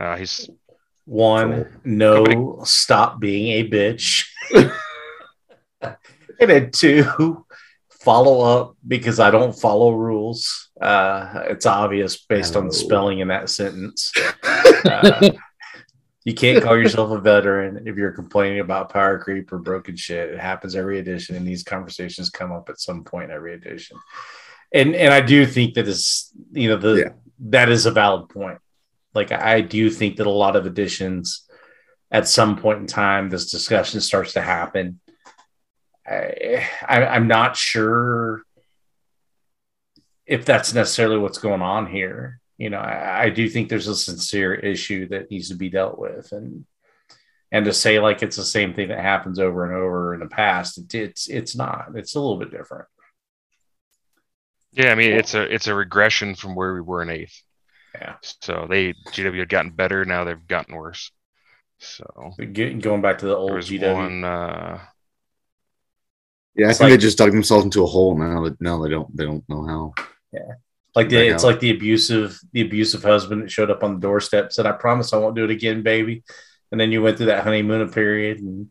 S3: uh, he's
S2: One, no,
S3: Nobody-
S2: stop being a bitch. [laughs] then two, follow up because I don't follow rules. Uh, it's obvious based on the spelling in that sentence. Uh, you can't call yourself a veteran if you're complaining about power creep or broken shit. It happens every edition, and these conversations come up at some point every edition. And and I do think that is you know the
S4: Yeah.
S2: that is a valid point. Like I do think that a lot of editions, at some point in time, this discussion starts to happen. I, I I'm not sure if that's necessarily what's going on here you know I, I do think there's a sincere issue that needs to be dealt with and and to say like it's the same thing that happens over and over in the past it, it's it's not it's a little bit different
S3: yeah. I mean, it's a it's a regression from where we were in eighth.
S2: Yeah.
S3: So they GW had gotten better. Now they've gotten worse. So
S2: Getting going back to the
S3: there
S2: old
S3: was
S2: GW.
S3: one. Uh,
S4: Yeah, I
S2: It's
S4: think
S2: like-
S4: they just dug themselves into a hole now. That now they don't they don't know how.
S2: Yeah, like the, it's
S4: out.
S2: like the abusive the abusive husband that showed up on the doorstep said, "I promise I won't do it again, baby." And then you went through that honeymoon period, and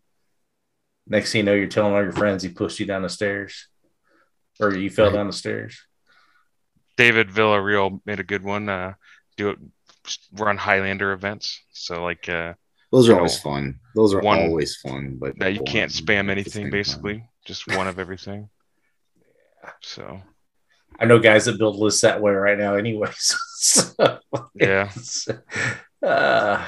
S2: next thing you know, you're telling all your friends he pushed you down the stairs, or you fell
S4: Right.
S2: down the stairs.
S3: David Villarreal made a good one. Uh, do it run Highlander events. So like uh,
S4: Those are always
S3: know,
S4: fun. Those are
S3: one-
S4: always fun, but
S3: that you can't spam anything
S4: basically. time.
S3: Just one of everything. So
S2: I know guys that build lists that way right now, anyways. [laughs] so,
S3: yeah, [laughs]
S2: uh,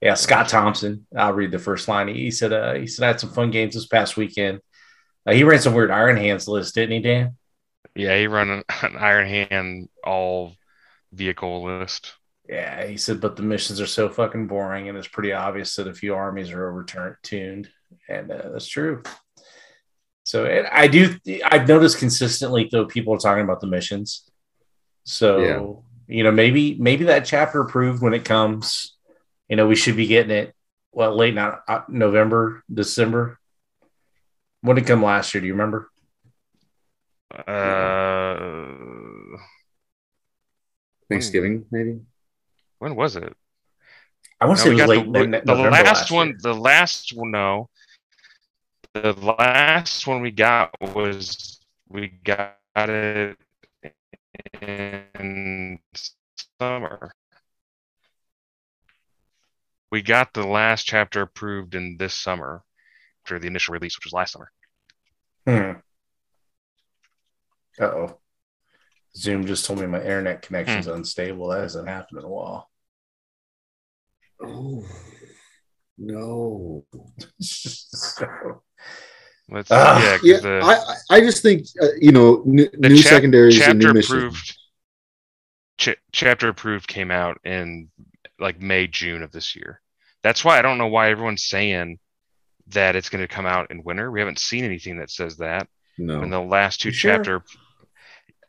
S2: yeah, Scott Thompson. I'll read the first line. He, he said, uh, "He said I had some fun games this past weekend. Uh, he ran some weird Iron Hands list, didn't he, Dan?
S3: yeah, he ran an, [laughs] an Iron Hand all vehicle list.
S2: Yeah, he said, but the missions are so fucking boring, and it's pretty obvious that a few armies are overturned, tuned, and uh, that's true. So, and I do, I've noticed consistently though people are talking about the missions. So, you know, maybe maybe that chapter approved when it comes. You know, we should be getting it. Well, late not uh, November, December. When did it come last year? Do you remember?
S3: Uh,
S4: Thanksgiving, maybe.
S3: when was it?
S2: I want to
S3: No,
S2: say it was late
S3: the,
S2: ne-
S3: the last
S2: last
S3: one. The last one, no. The last one we got was we got it in summer. We got the last chapter approved in this summer after the initial release, which was last summer.
S2: Hmm. Uh oh. Zoom just told me my internet connection's unstable. That hasn't happened in a while.
S4: Oh no. [laughs]
S2: So,
S3: Let's
S2: Ah,
S3: yeah,
S4: Yeah,
S3: the,
S4: I I- just think uh, you know new, new
S3: chap-
S4: secondaries and new
S3: chapter approved ch- chapter approved came out in like May June of this year. That's why I don't know why everyone's saying that it's going to come out in winter. We haven't seen anything that says that.
S4: No,
S3: And the last two
S2: You
S3: chapter,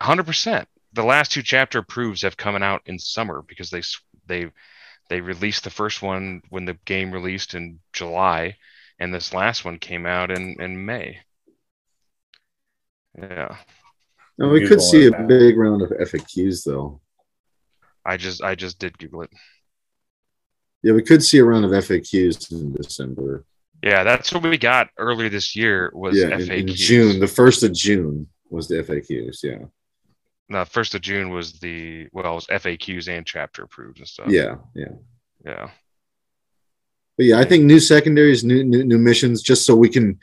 S3: hundred percent, the last two chapter proofs have coming out in summer because they they they released the first one when the game released in July, and this last one came out in in May. Yeah,
S4: no, we could see a
S2: now.
S4: big round of FAQs though.
S3: I just I just did Google it.
S4: Yeah, we could see a round of FAQs in December.
S3: Yeah, that's what we got earlier this year was
S4: yeah, in,
S3: FAQs.
S4: in June, the first of June was the FAQs. Yeah,
S3: no, first of June was the well, it was FAQs and chapter approved and stuff.
S4: yeah, yeah.
S3: yeah.
S4: But yeah, I think new secondaries, new, new new missions, just so we can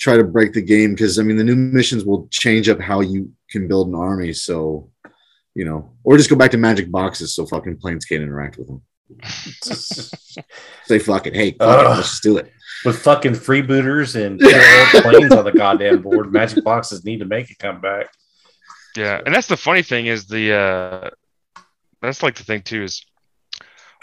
S4: try to break the game. Because I mean, the new missions will change up how you can build an army. So, you know, or just go back to magic boxes so fucking planes can't interact with them. [laughs] Say fucking hey, fuck it, let's just do it.
S2: with fucking Freebooterz and [laughs] planes on the goddamn board, Magic Boxes need to make a comeback.
S3: Yeah, and that's the funny thing is the uh that's like the thing too is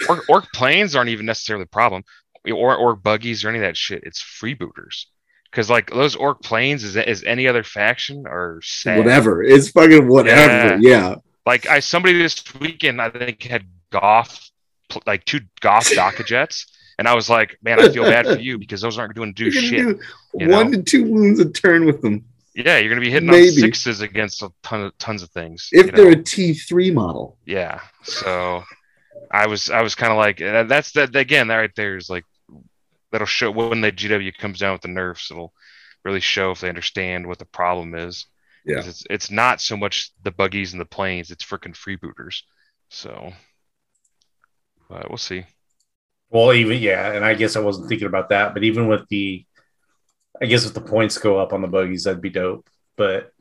S3: Ork, Ork planes aren't even necessarily the problem or Ork buggies or any of that shit. It's Freebooterz because like those Ork planes is is any other faction or sad.
S4: Whatever, it's fucking whatever. Yeah,
S3: Like I somebody this weekend I think had Goth pl- like two Goth [laughs] Dakkajets, and I was like, man, I feel bad for you because those aren't going to [laughs] do
S4: you're
S3: shit.
S4: do
S3: you
S4: one
S3: know?
S4: to two wounds a turn with them
S3: Yeah, you're going to be hitting
S4: Maybe.
S3: on sixes against a ton of tons of things.
S4: if they're
S3: know?
S4: a T three model.
S3: yeah so i was i was kind of like uh, that's that again that right there is like that'll show when the gw comes down with the nerfs it'll really show if they understand what the problem is.
S4: Yeah.
S3: it's it's not so much the buggies and the planes it's freaking Freebooterz so but we'll see
S2: Well, even yeah, and I guess I wasn't thinking about that, but even with the, I guess if the points go up on the buggies, that'd be dope. But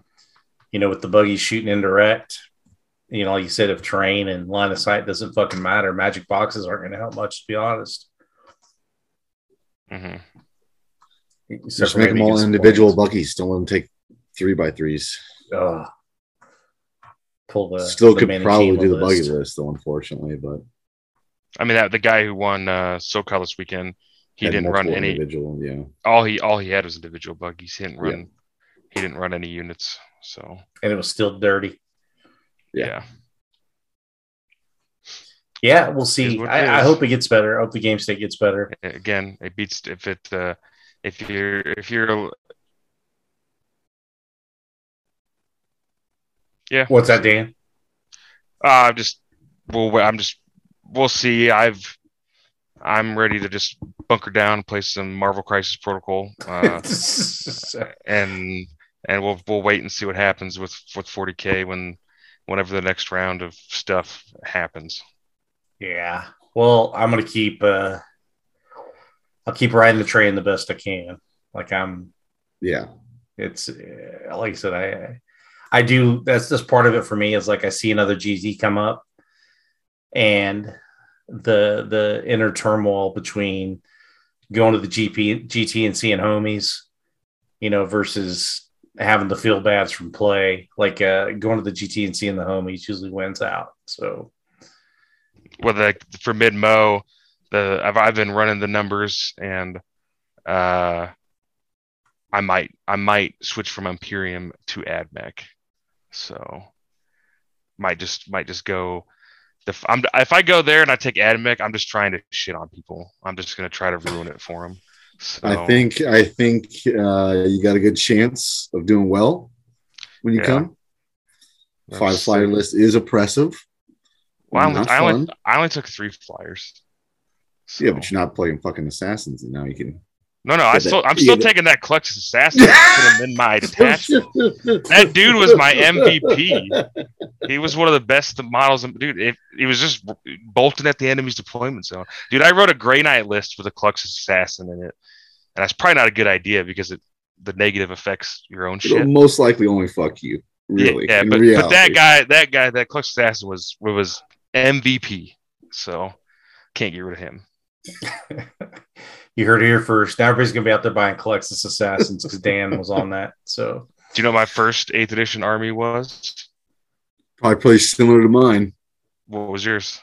S2: you know, with the buggies shooting indirect, you know, like you said, if terrain and line of sight doesn't fucking matter, magic boxes aren't going to help much, to be honest.
S3: Hmm
S4: Just make them all individual
S2: points.
S4: buggies. Don't let them take three by threes.
S2: Ugh. pull the
S4: Still
S2: the
S4: could probably do the buggy
S2: list.
S4: list though, unfortunately, but
S3: i mean that the guy who won uh socal this weekend he didn't run any
S4: individual. Yeah,
S3: all he all he had was individual buggies he didn't
S4: Yeah.
S3: run he didn't run any units so
S2: and it was still dirty.
S4: Yeah.
S3: yeah
S2: Yeah, we'll see.
S3: Is what it
S2: I, I hope it gets better. I hope the game state gets better.
S3: again it beats if it uh if you're if you're yeah
S2: What's that, Dan?
S3: uh just well i'm just we'll see i've i'm ready to just bunker down and play some marvel crisis protocol uh [laughs] and and we'll we'll wait and see what happens with with 40k when whenever the next round of stuff happens
S2: yeah. Well, I'm gonna keep. uh I'll keep riding the train the best I can. Like I'm.
S4: Yeah.
S2: It's uh, like I said. I I do. That's just part of it for me. Is like I see another GZ come up, and the the inner turmoil between going to the GP GT and seeing homies, you know, versus having the feel bads from play. Like uh, going to the GT and seeing the homies usually wins out. So
S3: well, the, for mid mo, the I've, I've been running the numbers and uh, I might I might switch from Imperium to AdMech, so might just might just go. The, I'm, if I go there and I take AdMech, I'm just trying to shit on people. I'm just gonna try to ruin it for them. So,
S4: I think I think uh, you got a good chance of doing well when you
S3: Yeah.
S4: come. Five flyer list is oppressive.
S3: Well, I only, I, only. I only took three flyers.
S4: Yeah, but you're not playing fucking assassins, and now you can.
S3: no, no, I still,
S4: that,
S3: I'm still
S4: yeah, that-
S3: taking that Culexus assassin. Put him in my [laughs] detachment. That dude was my MVP. He was one of the best models. Dude, if, he was just bolting at the enemy's deployment zone. Dude, I wrote a Grey Knight list with a Culexus assassin in it, and that's probably not a good idea because it the negative affects your own
S4: It'll
S3: shit.
S4: most likely only fuck you. Really,
S3: yeah,
S4: in
S3: but, but that guy, that guy, that Culexus assassin was was MVP. So can't get rid of him. [laughs]
S2: you heard it here first. Now everybody's gonna be out there buying Culexus Assassins because Dan was on that. So
S3: Do you know my first eighth edition army was?
S4: probably pretty similar to mine.
S3: What was yours?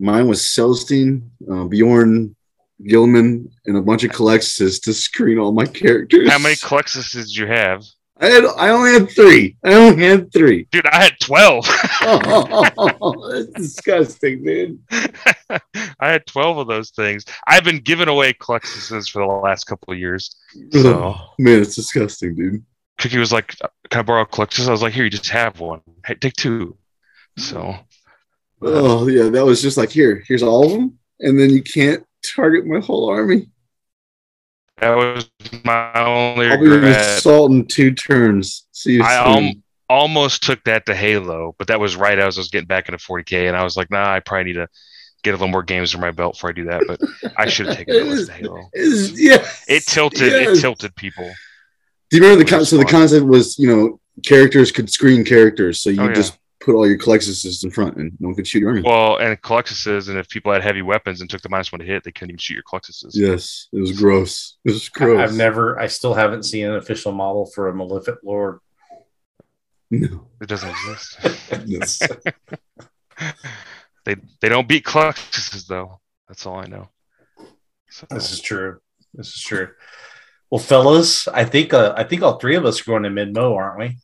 S4: Mine was Celestine, uh, Bjorn, Guilliman, and a bunch of Colexes to screen all my characters.
S3: How many Culexus did you have?
S4: I had. I only had three. I only had three.
S3: Dude, I had twelve.
S4: Oh, [laughs] that's disgusting, dude. [laughs]
S3: I had 12 of those things. I've been giving away Culexuses for the last couple of years. So
S4: Oh, man, it's disgusting, dude.
S3: Cookie was like, Can I borrow a Culexus? I was like, Here, you just have one. Hey, take two. So
S4: Oh yeah, that was just like here. Here's all of them, and then you can't target my whole army.
S3: That was my only
S4: I'll be
S3: regret.
S4: assaulting two turns. See you
S3: I
S4: soon.
S3: Almost took that to Halo, but that was right as I was getting back into 40K, and I was like, Nah, I probably need to get a little more games under my belt before I do that. But I should have taken that list to [laughs] Halo.
S4: Yeah,
S3: It tilted.
S4: yes.
S3: It tilted people.
S4: Do you remember the so the concept was you know characters could screen characters, so you
S3: Oh, yeah.
S4: just put all your Culexuses in front, and no one could shoot your army.
S3: Well, and Culexuses, and if people had heavy weapons and took the minus one to hit, they couldn't even shoot your Culexuses.
S4: yes, it was gross. It was
S2: I-
S4: gross.
S2: I've never, I still haven't seen an official model for a Malefic Lord.
S4: No.
S3: It doesn't exist. [laughs] They they don't beat Culexuses though. That's all I know. So,
S2: This is true. This is true. Well, fellas, I think uh, I think all three of us are going to mid mo, aren't we?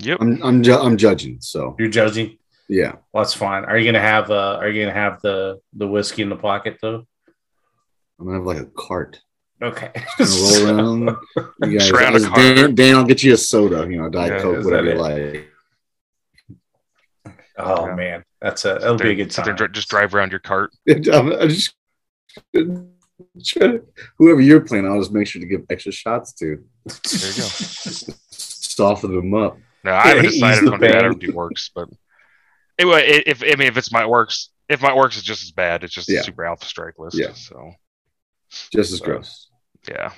S3: Yep.
S4: I'm I'm ju- I'm judging. So
S2: You're judging.
S4: yeah,
S2: Well, that's fine. Are you gonna have uh Are you gonna have the the whiskey in the pocket though?
S4: I'm gonna have like a cart.
S2: Okay.
S4: Gonna roll [laughs] around. You guys,
S3: Surround a cart.
S4: Dan, Dan, I'll get you a soda. You know, diet
S3: Yeah,
S4: coke, whatever you like.
S2: oh
S3: Yeah.
S2: man, that's a that'll be a good
S3: Sit
S2: time.
S3: and just drive around your cart. [laughs]
S4: I'm, I'm just whoever you're playing, I'll just make sure to give extra shots to.
S3: There you go. [laughs]
S4: Soften them up.
S3: No, I haven't [laughs] decided
S2: the
S3: if I'm gonna
S2: pain.
S3: do Orks, but anyway, if I mean if it's my Orks, if my Orks is just as bad, it's just
S4: Yeah.
S3: a super alpha strike list.
S4: Yeah.
S3: So
S4: Just as
S3: So-
S4: gross.
S3: yeah.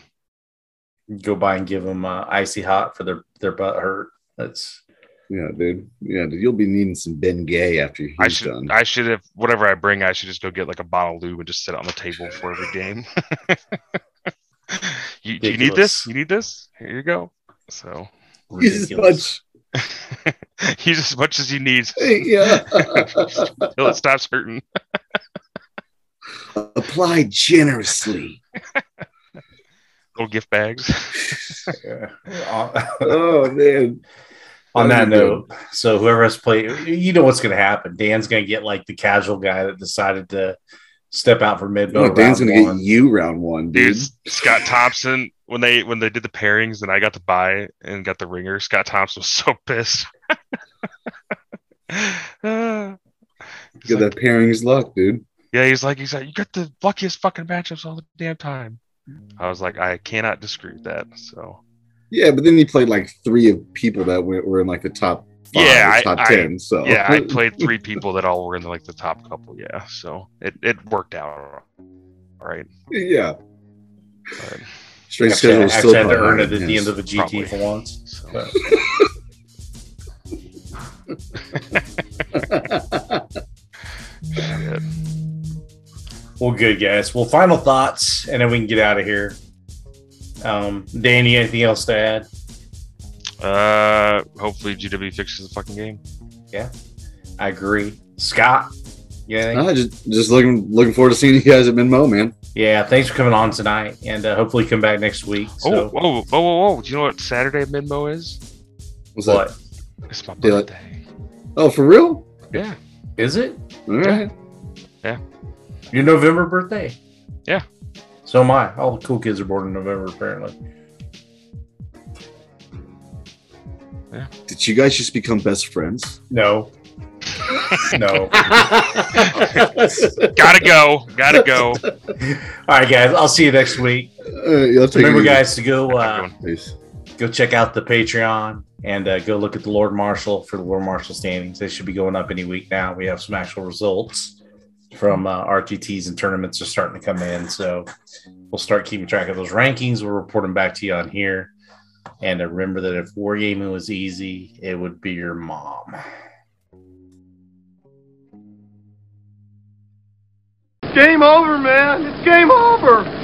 S2: Go by and give them uh, icy hot for their their butt hurt. That's
S4: Yeah, dude. Yeah, dude. You'll be needing some Bengay after he's
S3: I should
S4: done.
S3: I should have whatever I bring, I should just go get like a bottle of lube and just sit on the table for every game. [laughs] you, do you need this? You need this? Here you go. So
S4: Use as
S2: ridiculous.
S4: Much. [laughs]
S3: use as much as you need
S4: yeah. [laughs]
S3: until it stops hurting. [laughs]
S4: Apply generously.
S3: Little gift bags.
S2: Yeah.
S4: Oh man.
S2: on that note, so whoever has played, you know what's going to happen. Dan's going to get like the casual guy that decided to step out for mid.
S4: No, oh, Dan's gonna get you round one, dude.
S3: Dude, Scott Thompson when they when they did the pairings and I got to buy and got the ringer, Scott Thompson was [laughs] so pissed. Uh,
S4: Get
S3: like-
S4: that pairings luck, dude.
S3: yeah, he's like he's like you got the luckiest fucking matchups all the damn time. I was like, I cannot disagree with that. So
S4: Yeah, but then he played like three of people that were, were in like the top five,
S3: Yeah, I-
S4: top
S3: I-
S4: ten. So
S3: yeah, I [laughs] played three people that all were in like the top couple. Yeah, so it, it worked out. All right.
S4: yeah.
S3: But,
S4: Straight
S2: Actually,
S4: schedule
S2: I
S4: is still
S2: had to earn it at
S4: his.
S2: the end of the GT
S3: Probably.
S2: for once.
S3: so. [laughs]
S2: Well, good guys. Well, final thoughts, and then we can get out of here. Um, Danny, anything else to add?
S3: Uh, hopefully GW fixes the fucking game.
S2: Yeah, I agree. Scott, yeah,
S4: Nah, just just looking looking forward to seeing you guys at Midmo, man.
S2: yeah. Thanks for coming on tonight, and uh, hopefully come back next week.
S3: Oh,
S2: So,
S3: whoa, whoa, whoa, whoa! Do you know what Saturday at Midmo is?
S4: What's that?
S2: what
S3: It's my
S4: Daylight.
S3: birthday.
S4: Oh, for real?
S3: Yeah.
S2: is it?
S4: All right. Yeah.
S2: Your November birthday?
S3: Yeah.
S2: So am I. All the cool kids are born in November, apparently. Yeah.
S4: Did you guys just become best friends?
S2: No. No. [laughs]
S3: Gotta go. Gotta go.
S2: All right, guys. I'll see you next week.
S4: Uh, you'll take
S2: Remember, guys, to go uh,
S4: Peace.
S2: go check out the Patreon and uh, go look at the Lord Marshal for the Lord Marshal standings. They should be going up any week now. We have some actual results from uh, RTTs and tournaments are starting to come in. So we'll start keeping track of those rankings. We'll report them back to you on here. And uh, remember that if wargaming was easy, it would be your mom.
S6: Game over, man. It's game over.